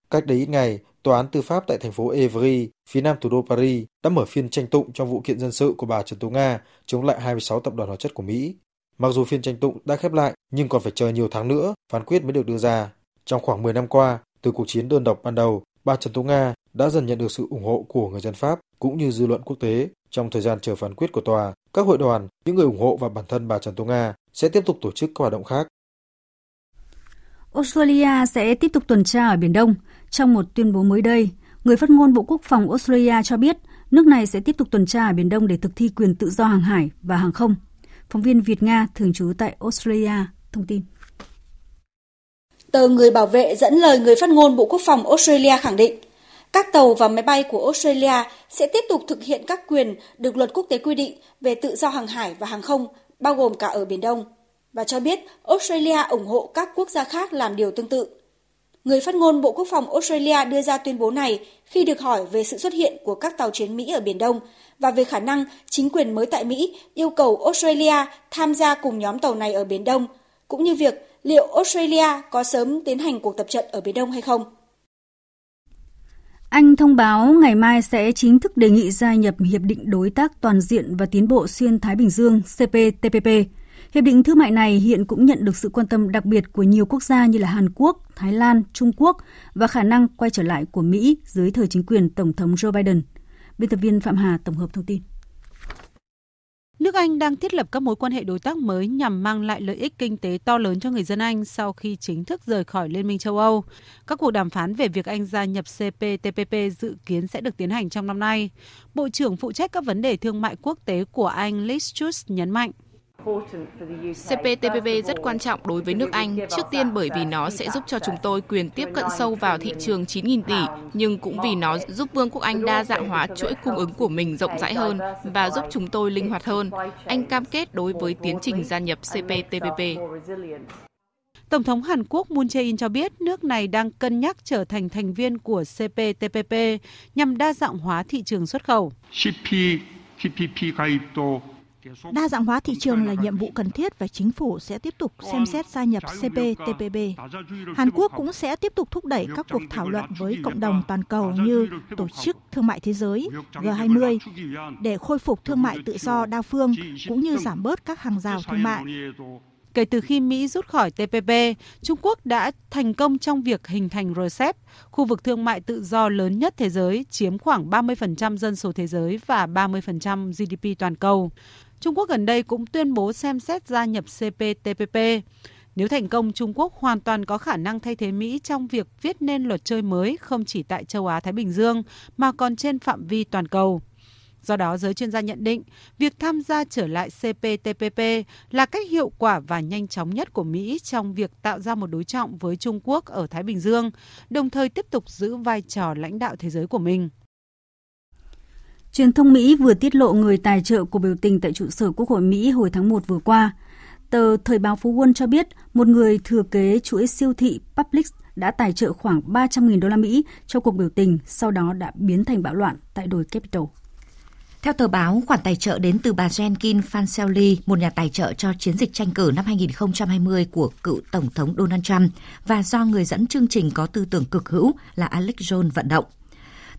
Cách đấy ít ngày, Tòa án tư pháp tại thành phố Evry, phía nam thủ đô Paris, đã mở phiên tranh tụng trong vụ kiện dân sự của bà Trần Tố Nga chống lại 26 tập đoàn hóa chất của Mỹ. Mặc dù phiên tranh tụng đã khép lại, nhưng còn phải chờ nhiều tháng nữa, phán quyết mới được đưa ra. Trong khoảng 10 năm qua, từ cuộc chiến đơn độc ban đầu, bà Trần Tố Nga đã dần nhận được sự ủng hộ của người dân Pháp cũng như dư luận quốc tế. Trong thời gian chờ phán quyết của tòa, các hội đoàn, những người ủng hộ và bản thân bà Trần Tố Nga sẽ tiếp tục tổ chức các hoạt động khác. Australia sẽ tiếp tục tuần tra ở Biển Đông. Trong một tuyên bố mới đây, người phát ngôn Bộ Quốc phòng Australia cho biết nước này sẽ tiếp tục tuần tra ở Biển Đông để thực thi quyền tự do hàng hải và hàng không Phóng viên Việt Nga thường trú tại Australia thông tin. Tờ Người Bảo vệ dẫn lời người phát ngôn Bộ Quốc phòng Australia khẳng định, Các tàu và máy bay của Australia sẽ tiếp tục thực hiện các quyền được luật quốc tế quy định về tự do hàng hải và hàng không, bao gồm cả ở Biển Đông, và cho biết Australia ủng hộ các quốc gia khác làm điều tương tự. Người phát ngôn Bộ Quốc phòng Australia đưa ra tuyên bố này khi được hỏi về sự xuất hiện của các tàu chiến Mỹ ở Biển Đông và về khả năng chính quyền mới tại Mỹ yêu cầu Australia tham gia cùng nhóm tàu này ở Biển Đông, cũng như việc liệu Australia có sớm tiến hành cuộc tập trận ở Biển Đông hay không. Anh thông báo ngày mai sẽ chính thức đề nghị gia nhập Hiệp định Đối tác Toàn diện và Tiến bộ Xuyên Thái Bình Dương CPTPP. Hiệp định thương mại này hiện cũng nhận được sự quan tâm đặc biệt của nhiều quốc gia như là Hàn Quốc, Thái Lan, Trung Quốc và khả năng quay trở lại của Mỹ dưới thời chính quyền Tổng thống Joe Biden. Biên tập viên Phạm Hà tổng hợp thông tin. Nước Anh đang thiết lập các mối quan hệ đối tác mới nhằm mang lại lợi ích kinh tế to lớn cho người dân Anh sau khi chính thức rời khỏi Liên minh châu Âu. Các cuộc đàm phán về việc Anh gia nhập CPTPP dự kiến sẽ được tiến hành trong năm nay. Bộ trưởng phụ trách các vấn đề thương mại quốc tế của Anh Liz Truss nhấn mạnh. CPTPP rất quan trọng đối với nước Anh, trước tiên bởi vì nó sẽ giúp cho chúng tôi quyền tiếp cận sâu vào thị trường 9.000 tỷ, nhưng cũng vì nó giúp Vương quốc Anh đa dạng hóa chuỗi cung ứng của mình rộng rãi hơn và giúp chúng tôi linh hoạt hơn. Anh cam kết đối với tiến trình gia nhập CPTPP. Tổng thống Hàn Quốc Moon Jae-in cho biết nước này đang cân nhắc trở thành thành viên của CPTPP nhằm đa dạng hóa thị trường xuất khẩu. Đa dạng hóa thị trường là nhiệm vụ cần thiết và chính phủ sẽ tiếp tục xem xét gia nhập CPTPP. Hàn Quốc cũng sẽ tiếp tục thúc đẩy các cuộc thảo luận với cộng đồng toàn cầu như Tổ chức Thương mại Thế giới G20 để khôi phục thương mại tự do đa phương cũng như giảm bớt các hàng rào thương mại. Kể từ khi Mỹ rút khỏi TPP, Trung Quốc đã thành công trong việc hình thành RCEP, khu vực thương mại tự do lớn nhất thế giới, chiếm khoảng 30% dân số thế giới và 30% GDP toàn cầu. Trung Quốc gần đây cũng tuyên bố xem xét gia nhập CPTPP. Nếu thành công, Trung Quốc hoàn toàn có khả năng thay thế Mỹ trong việc viết nên luật chơi mới không chỉ tại châu Á-Thái Bình Dương mà còn trên phạm vi toàn cầu. Do đó, giới chuyên gia nhận định, việc tham gia trở lại CPTPP là cách hiệu quả và nhanh chóng nhất của Mỹ trong việc tạo ra một đối trọng với Trung Quốc ở Thái Bình Dương, đồng thời tiếp tục giữ vai trò lãnh đạo thế giới của mình. Truyền thông Mỹ vừa tiết lộ người tài trợ của biểu tình tại trụ sở Quốc hội Mỹ hồi tháng 1 vừa qua. Tờ Thời báo Phú Quân cho biết một người thừa kế chuỗi siêu thị Publix đã tài trợ khoảng 300.000 đô la Mỹ cho cuộc biểu tình, sau đó đã biến thành bạo loạn tại đồi Capitol. Theo tờ báo, khoản tài trợ đến từ bà Jenkin Fancelli, một nhà tài trợ cho chiến dịch tranh cử năm 2020 của cựu Tổng thống Donald Trump và do người dẫn chương trình có tư tưởng cực hữu là Alex Jones vận động.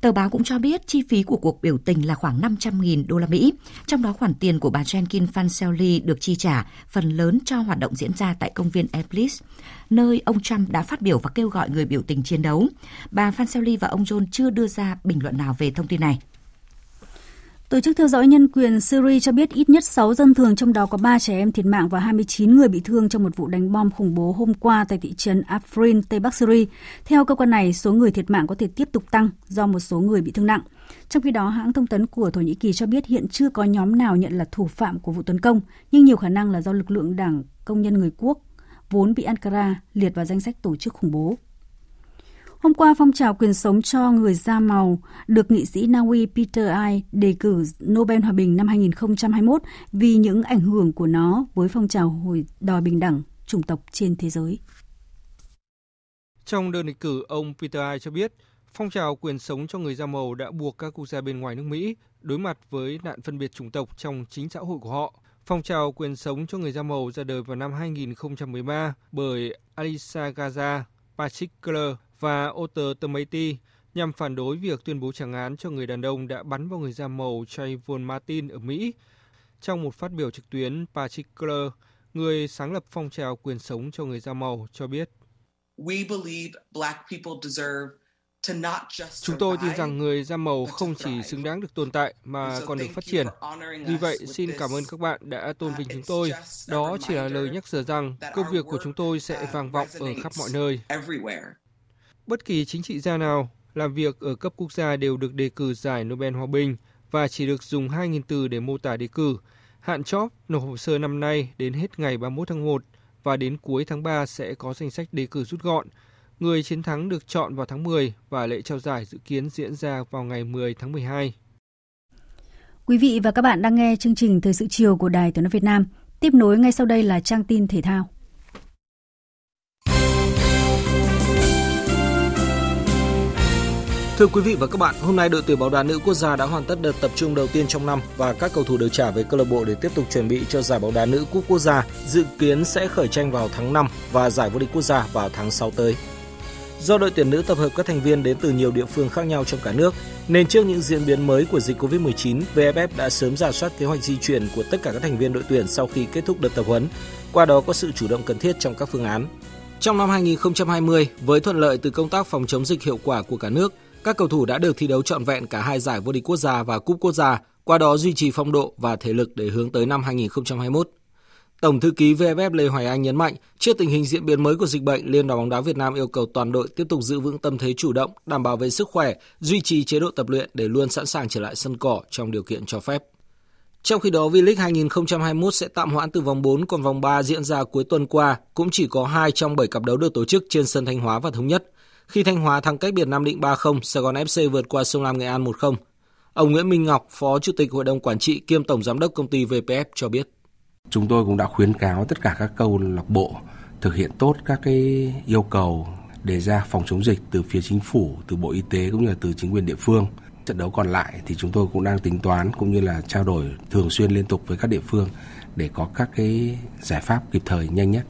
Tờ báo cũng cho biết chi phí của cuộc biểu tình là khoảng 500.000 đô la Mỹ, trong đó khoản tiền của bà Jenkin Fanseli được chi trả phần lớn cho hoạt động diễn ra tại công viên Eblis, nơi ông Trump đã phát biểu và kêu gọi người biểu tình chiến đấu. Bà Fanseli và ông John chưa đưa ra bình luận nào về thông tin này. Tổ chức theo dõi nhân quyền Syria cho biết ít nhất 6 dân thường trong đó có 3 trẻ em thiệt mạng và 29 người bị thương trong một vụ đánh bom khủng bố hôm qua tại thị trấn Afrin, Tây Bắc Syria. Theo cơ quan này, số người thiệt mạng có thể tiếp tục tăng do một số người bị thương nặng. Trong khi đó, hãng thông tấn của Thổ Nhĩ Kỳ cho biết hiện chưa có nhóm nào nhận là thủ phạm của vụ tấn công, nhưng nhiều khả năng là do lực lượng đảng công nhân người quốc vốn bị Ankara liệt vào danh sách tổ chức khủng bố. Hôm qua, phong trào quyền sống cho người da màu được nghị sĩ Na Uy Peter Ai đề cử Nobel Hòa bình năm 2021 vì những ảnh hưởng của nó với phong trào hồi đòi bình đẳng chủng tộc trên thế giới. Trong đơn đề cử, ông Peter Ai cho biết phong trào quyền sống cho người da màu đã buộc các quốc gia bên ngoài nước Mỹ đối mặt với nạn phân biệt chủng tộc trong chính xã hội của họ. Phong trào quyền sống cho người da màu ra đời vào năm 2013 bởi Alisa Gaza, Patrick Keller và Otter Tomaty nhằm phản đối việc tuyên bố trả án cho người đàn ông đã bắn vào người da màu Trayvon Martin ở Mỹ. Trong một phát biểu trực tuyến, Patrick Keller, người sáng lập phong trào quyền sống cho người da màu, cho biết. Chúng tôi tin rằng người da màu không chỉ xứng đáng được tồn tại mà còn được phát triển. Vì vậy, xin cảm ơn các bạn đã tôn vinh chúng tôi. Đó chỉ là lời nhắc nhở rằng công việc của chúng tôi sẽ vang vọng ở khắp mọi nơi. Bất kỳ chính trị gia nào làm việc ở cấp quốc gia đều được đề cử giải Nobel Hòa bình và chỉ được dùng 2.000 từ để mô tả đề cử. Hạn chót nộp hồ sơ năm nay đến hết ngày 31 tháng 1 và đến cuối tháng 3 sẽ có danh sách đề cử rút gọn. Người chiến thắng được chọn vào tháng 10 và lễ trao giải dự kiến diễn ra vào ngày 10 tháng 12. Quý vị và các bạn đang nghe chương trình Thời sự chiều của Đài Tiếng nói Việt Nam. Tiếp nối ngay sau đây là trang tin thể thao. Thưa quý vị và các bạn, hôm nay đội tuyển bóng đá nữ quốc gia đã hoàn tất đợt tập trung đầu tiên trong năm và các cầu thủ được trả về câu lạc bộ để tiếp tục chuẩn bị cho giải bóng đá nữ quốc quốc gia, dự kiến sẽ khởi tranh vào tháng 5 và giải vô địch quốc gia vào tháng 6 tới. Do đội tuyển nữ tập hợp các thành viên đến từ nhiều địa phương khác nhau trong cả nước, nên trước những diễn biến mới của dịch Covid-19, VFF e đã sớm giả soát kế hoạch di chuyển của tất cả các thành viên đội tuyển sau khi kết thúc đợt tập huấn, qua đó có sự chủ động cần thiết trong các phương án. Trong năm 2020, với thuận lợi từ công tác phòng chống dịch hiệu quả của cả nước, các cầu thủ đã được thi đấu trọn vẹn cả hai giải vô địch quốc gia và cúp quốc gia, qua đó duy trì phong độ và thể lực để hướng tới năm 2021. Tổng thư ký VFF Lê Hoài Anh nhấn mạnh, trước tình hình diễn biến mới của dịch bệnh, Liên đoàn bóng đá Việt Nam yêu cầu toàn đội tiếp tục giữ vững tâm thế chủ động, đảm bảo về sức khỏe, duy trì chế độ tập luyện để luôn sẵn sàng trở lại sân cỏ trong điều kiện cho phép. Trong khi đó, V-League 2021 sẽ tạm hoãn từ vòng 4, còn vòng 3 diễn ra cuối tuần qua cũng chỉ có 2 trong 7 cặp đấu được tổ chức trên sân Thanh Hóa và Thống Nhất. Khi Thanh Hóa thắng cách biệt Nam Định 3-0, Sài Gòn FC vượt qua Sông Lam Nghệ An 1-0. Ông Nguyễn Minh Ngọc, Phó Chủ tịch Hội đồng Quản trị kiêm Tổng Giám đốc công ty VPF cho biết. Chúng tôi cũng đã khuyến cáo tất cả các câu lạc bộ thực hiện tốt các cái yêu cầu đề ra phòng chống dịch từ phía chính phủ, từ Bộ Y tế cũng như là từ chính quyền địa phương. Trận đấu còn lại thì chúng tôi cũng đang tính toán cũng như là trao đổi thường xuyên liên tục với các địa phương để có các cái giải pháp kịp thời nhanh nhất.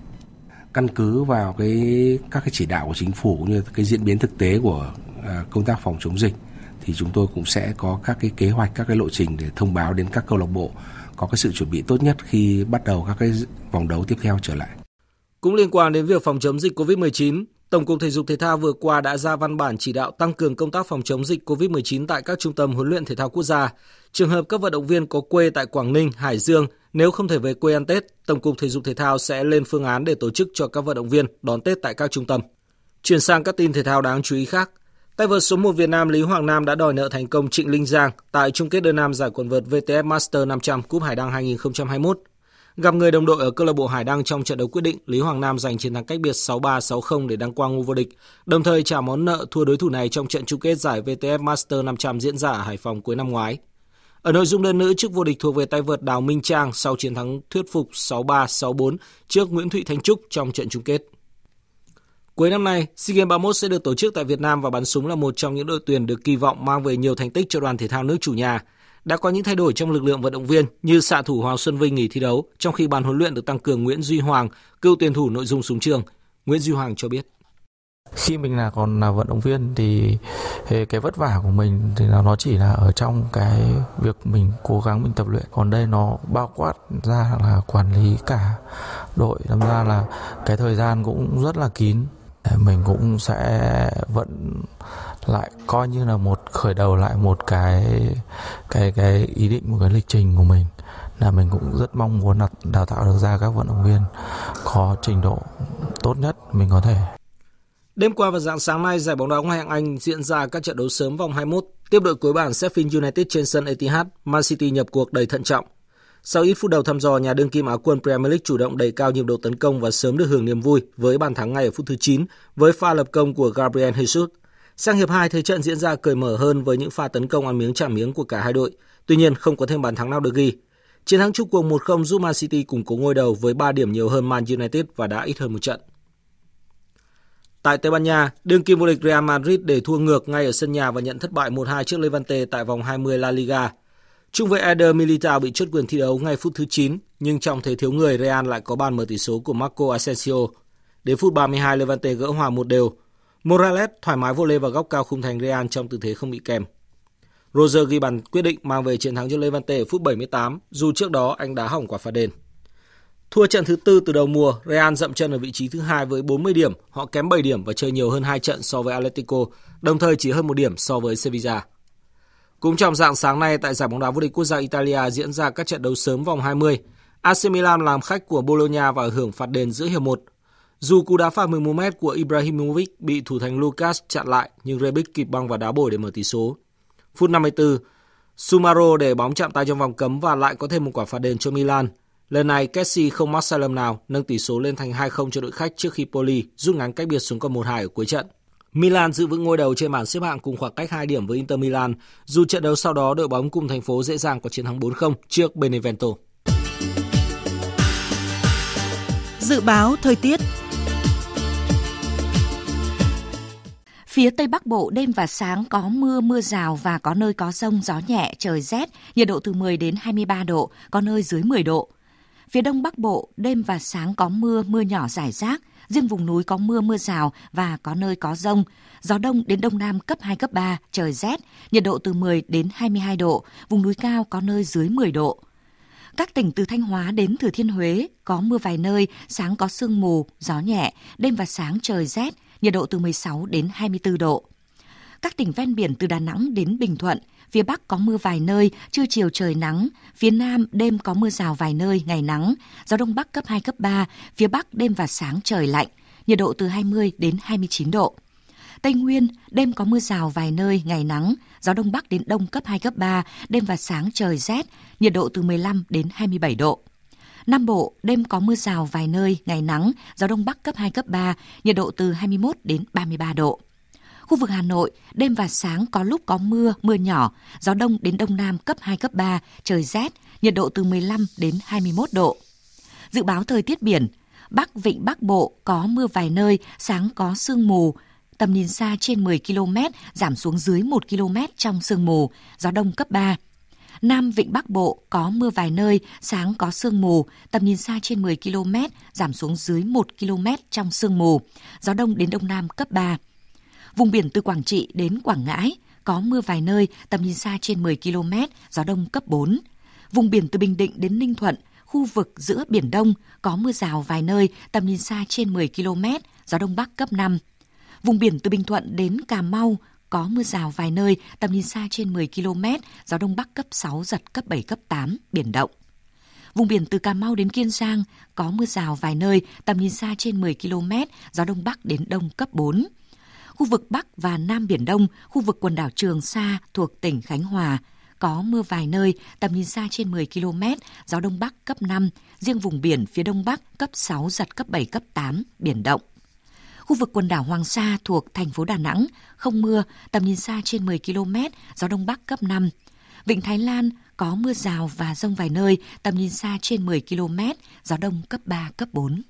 Căn cứ vào cái các cái chỉ đạo của chính phủ cũng như cái diễn biến thực tế của à, công tác phòng chống dịch thì chúng tôi cũng sẽ có các cái kế hoạch, các cái lộ trình để thông báo đến các câu lạc bộ có cái sự chuẩn bị tốt nhất khi bắt đầu các cái vòng đấu tiếp theo trở lại. Cũng liên quan đến việc phòng chống dịch COVID-19, Tổng cục Thể dục Thể thao vừa qua đã ra văn bản chỉ đạo tăng cường công tác phòng chống dịch COVID-19 tại các trung tâm huấn luyện thể thao quốc gia. Trường hợp các vận động viên có quê tại Quảng Ninh, Hải Dương nếu không thể về quê ăn Tết, Tổng cục Thể dục Thể thao sẽ lên phương án để tổ chức cho các vận động viên đón Tết tại các trung tâm. Chuyển sang các tin thể thao đáng chú ý khác. Tay vợt số 1 Việt Nam Lý Hoàng Nam đã đòi nợ thành công Trịnh Linh Giang tại chung kết đơn nam giải quần vợt VTF Master 500 Cúp Hải Đăng 2021. Gặp người đồng đội ở câu lạc bộ Hải Đăng trong trận đấu quyết định, Lý Hoàng Nam giành chiến thắng cách biệt 6-3, 6-0 để đăng quang ngôi vô địch, đồng thời trả món nợ thua đối thủ này trong trận chung kết giải VTF Master 500 diễn ra ở Hải Phòng cuối năm ngoái. Ở nội dung đơn nữ, chức vô địch thuộc về tay vợt Đào Minh Trang sau chiến thắng thuyết phục 6-3, 6-4 trước Nguyễn Thụy Thanh Trúc trong trận chung kết. Cuối năm nay, SEA Games 31 sẽ được tổ chức tại Việt Nam và bắn súng là một trong những đội tuyển được kỳ vọng mang về nhiều thành tích cho đoàn thể thao nước chủ nhà. Đã có những thay đổi trong lực lượng vận động viên như xạ thủ Hoàng Xuân Vinh nghỉ thi đấu, trong khi ban huấn luyện được tăng cường Nguyễn Duy Hoàng, cựu tuyển thủ nội dung súng trường. Nguyễn Duy Hoàng cho biết khi mình là còn là vận động viên thì cái vất vả của mình thì nó chỉ là ở trong cái việc mình cố gắng mình tập luyện. Còn đây nó bao quát ra là quản lý cả đội làm ra là cái thời gian cũng rất là kín. Mình cũng sẽ vẫn lại coi như là một, khởi đầu lại một cái cái cái ý định, một cái lịch trình của mình. Là mình cũng rất mong muốn đào tạo được ra các vận động viên có trình độ tốt nhất mình có thể. Đêm qua và dạng sáng nay, giải bóng đá ngoại hạng Anh diễn ra các trận đấu sớm vòng 21. Tiếp đội cuối bảng Sheffield United trên sân Etihad, Man City nhập cuộc đầy thận trọng. Sau ít phút đầu thăm dò, nhà đương kim Á quân Premier League chủ động đẩy cao nhịp độ tấn công và sớm được hưởng niềm vui với bàn thắng ngay ở phút thứ 9 với pha lập công của Gabriel Jesus. Sang hiệp 2, thế trận diễn ra cởi mở hơn với những pha tấn công ăn miếng trả miếng của cả hai đội. Tuy nhiên, không có thêm bàn thắng nào được ghi. Chiến thắng chung cuộc 1-0 giúp Man City củng cố ngôi đầu với 3 điểm nhiều hơn Man United và đã ít hơn một trận. Tại Tây Ban Nha, đương kim vô địch Real Madrid để thua ngược ngay ở sân nhà và nhận thất bại 1-2 trước Levante tại vòng 20 La Liga. Trung vệ Eder Militao bị chốt quyền thi đấu ngay phút thứ 9, nhưng trong thế thiếu người Real lại có bàn mở tỷ số của Marco Asensio. Đến phút 32 Levante gỡ hòa một đều. Morales thoải mái vô lê vào góc cao khung thành Real trong tư thế không bị kèm. Roger ghi bàn quyết định mang về chiến thắng cho Levante ở phút 78, dù trước đó anh đá hỏng quả phạt đền. Thua trận thứ tư từ đầu mùa, Real dậm chân ở vị trí thứ hai với 40 điểm, họ kém 7 điểm và chơi nhiều hơn 2 trận so với Atletico, đồng thời chỉ hơn một điểm so với Sevilla. Cũng trong dạng sáng nay tại giải bóng đá vô địch quốc gia Italia diễn ra các trận đấu sớm vòng 20. AC Milan làm khách của Bologna và hưởng phạt đền giữa hiệp 1. Dù cú đá phạt 11m của Ibrahimovic bị thủ thành Lucas chặn lại, nhưng Rebic kịp băng và đá bồi để mở tỷ số. Phút 54, Sumaro để bóng chạm tay trong vòng cấm và lại có thêm một quả phạt đền cho Milan. Lần này Kessie không mắc sai lầm nào, nâng tỷ số lên thành 2-0 cho đội khách trước khi Poli rút ngắn cách biệt xuống còn 1-2 ở cuối trận. Milan giữ vững ngôi đầu trên bảng xếp hạng cùng khoảng cách 2 điểm với Inter Milan, dù trận đấu sau đó đội bóng cùng thành phố dễ dàng có chiến thắng 4-0 trước Benevento. Dự báo thời tiết Phía Tây Bắc Bộ đêm và sáng có mưa, mưa rào và có nơi có rông, gió nhẹ, trời rét, nhiệt độ từ 10 đến 23 độ, có nơi dưới 10 độ. Phía Đông Bắc Bộ đêm và sáng có mưa, mưa nhỏ rải rác, riêng vùng núi có mưa, mưa rào và có nơi có rông. Gió đông đến đông nam cấp 2, cấp 3, trời rét, nhiệt độ từ 10 đến 22 độ, vùng núi cao có nơi dưới 10 độ. Các tỉnh từ Thanh Hóa đến Thừa Thiên Huế có mưa vài nơi, sáng có sương mù, gió nhẹ, đêm và sáng trời rét, nhiệt độ từ 16 đến 24 độ. Các tỉnh ven biển từ Đà Nẵng đến Bình Thuận, phía Bắc có mưa vài nơi, trưa chiều trời nắng, phía Nam đêm có mưa rào vài nơi, ngày nắng, gió Đông Bắc cấp 2, cấp 3, phía Bắc đêm và sáng trời lạnh, nhiệt độ từ 20 đến 29 độ. Tây Nguyên, đêm có mưa rào vài nơi, ngày nắng, gió Đông Bắc đến Đông cấp 2, cấp 3, đêm và sáng trời rét, nhiệt độ từ 15 đến 27 độ. Nam Bộ, đêm có mưa rào vài nơi, ngày nắng, gió Đông Bắc cấp 2, cấp 3, nhiệt độ từ 21 đến 33 độ. Khu vực Hà Nội, đêm và sáng có lúc có mưa, mưa nhỏ, gió đông đến đông nam cấp 2, cấp 3, trời rét, nhiệt độ từ 15 đến 21 độ. Dự báo thời tiết biển, Bắc Vịnh Bắc Bộ có mưa vài nơi, sáng có sương mù, tầm nhìn xa trên 10 km, giảm xuống dưới 1 km trong sương mù, gió đông cấp 3. Nam Vịnh Bắc Bộ có mưa vài nơi, sáng có sương mù, tầm nhìn xa trên 10 km, giảm xuống dưới 1 km trong sương mù, gió đông đến đông nam cấp 3. Vùng biển từ Quảng Trị đến Quảng Ngãi có mưa vài nơi, tầm nhìn xa trên 10 km, gió đông cấp 4. Vùng biển từ Bình Định đến Ninh Thuận, khu vực giữa Biển Đông có mưa rào vài nơi, tầm nhìn xa trên 10 km, gió đông bắc cấp 5. Vùng biển từ Bình Thuận đến Cà Mau có mưa rào vài nơi, tầm nhìn xa trên 10 km, gió đông bắc cấp 6, giật cấp 7, cấp 8, biển động. Vùng biển từ Cà Mau đến Kiên Giang có mưa rào vài nơi, tầm nhìn xa trên 10 km, gió đông bắc đến đông cấp 4. Khu vực Bắc và Nam Biển Đông, khu vực quần đảo Trường Sa thuộc tỉnh Khánh Hòa, có mưa vài nơi, tầm nhìn xa trên 10 km, gió Đông Bắc cấp 5, riêng vùng biển phía Đông Bắc cấp 6, giật cấp 7, cấp 8, biển động. Khu vực quần đảo Hoàng Sa thuộc thành phố Đà Nẵng, không mưa, tầm nhìn xa trên 10 km, gió Đông Bắc cấp 5. Vịnh Thái Lan có mưa rào và rông vài nơi, tầm nhìn xa trên 10 km, gió Đông cấp 3, cấp 4.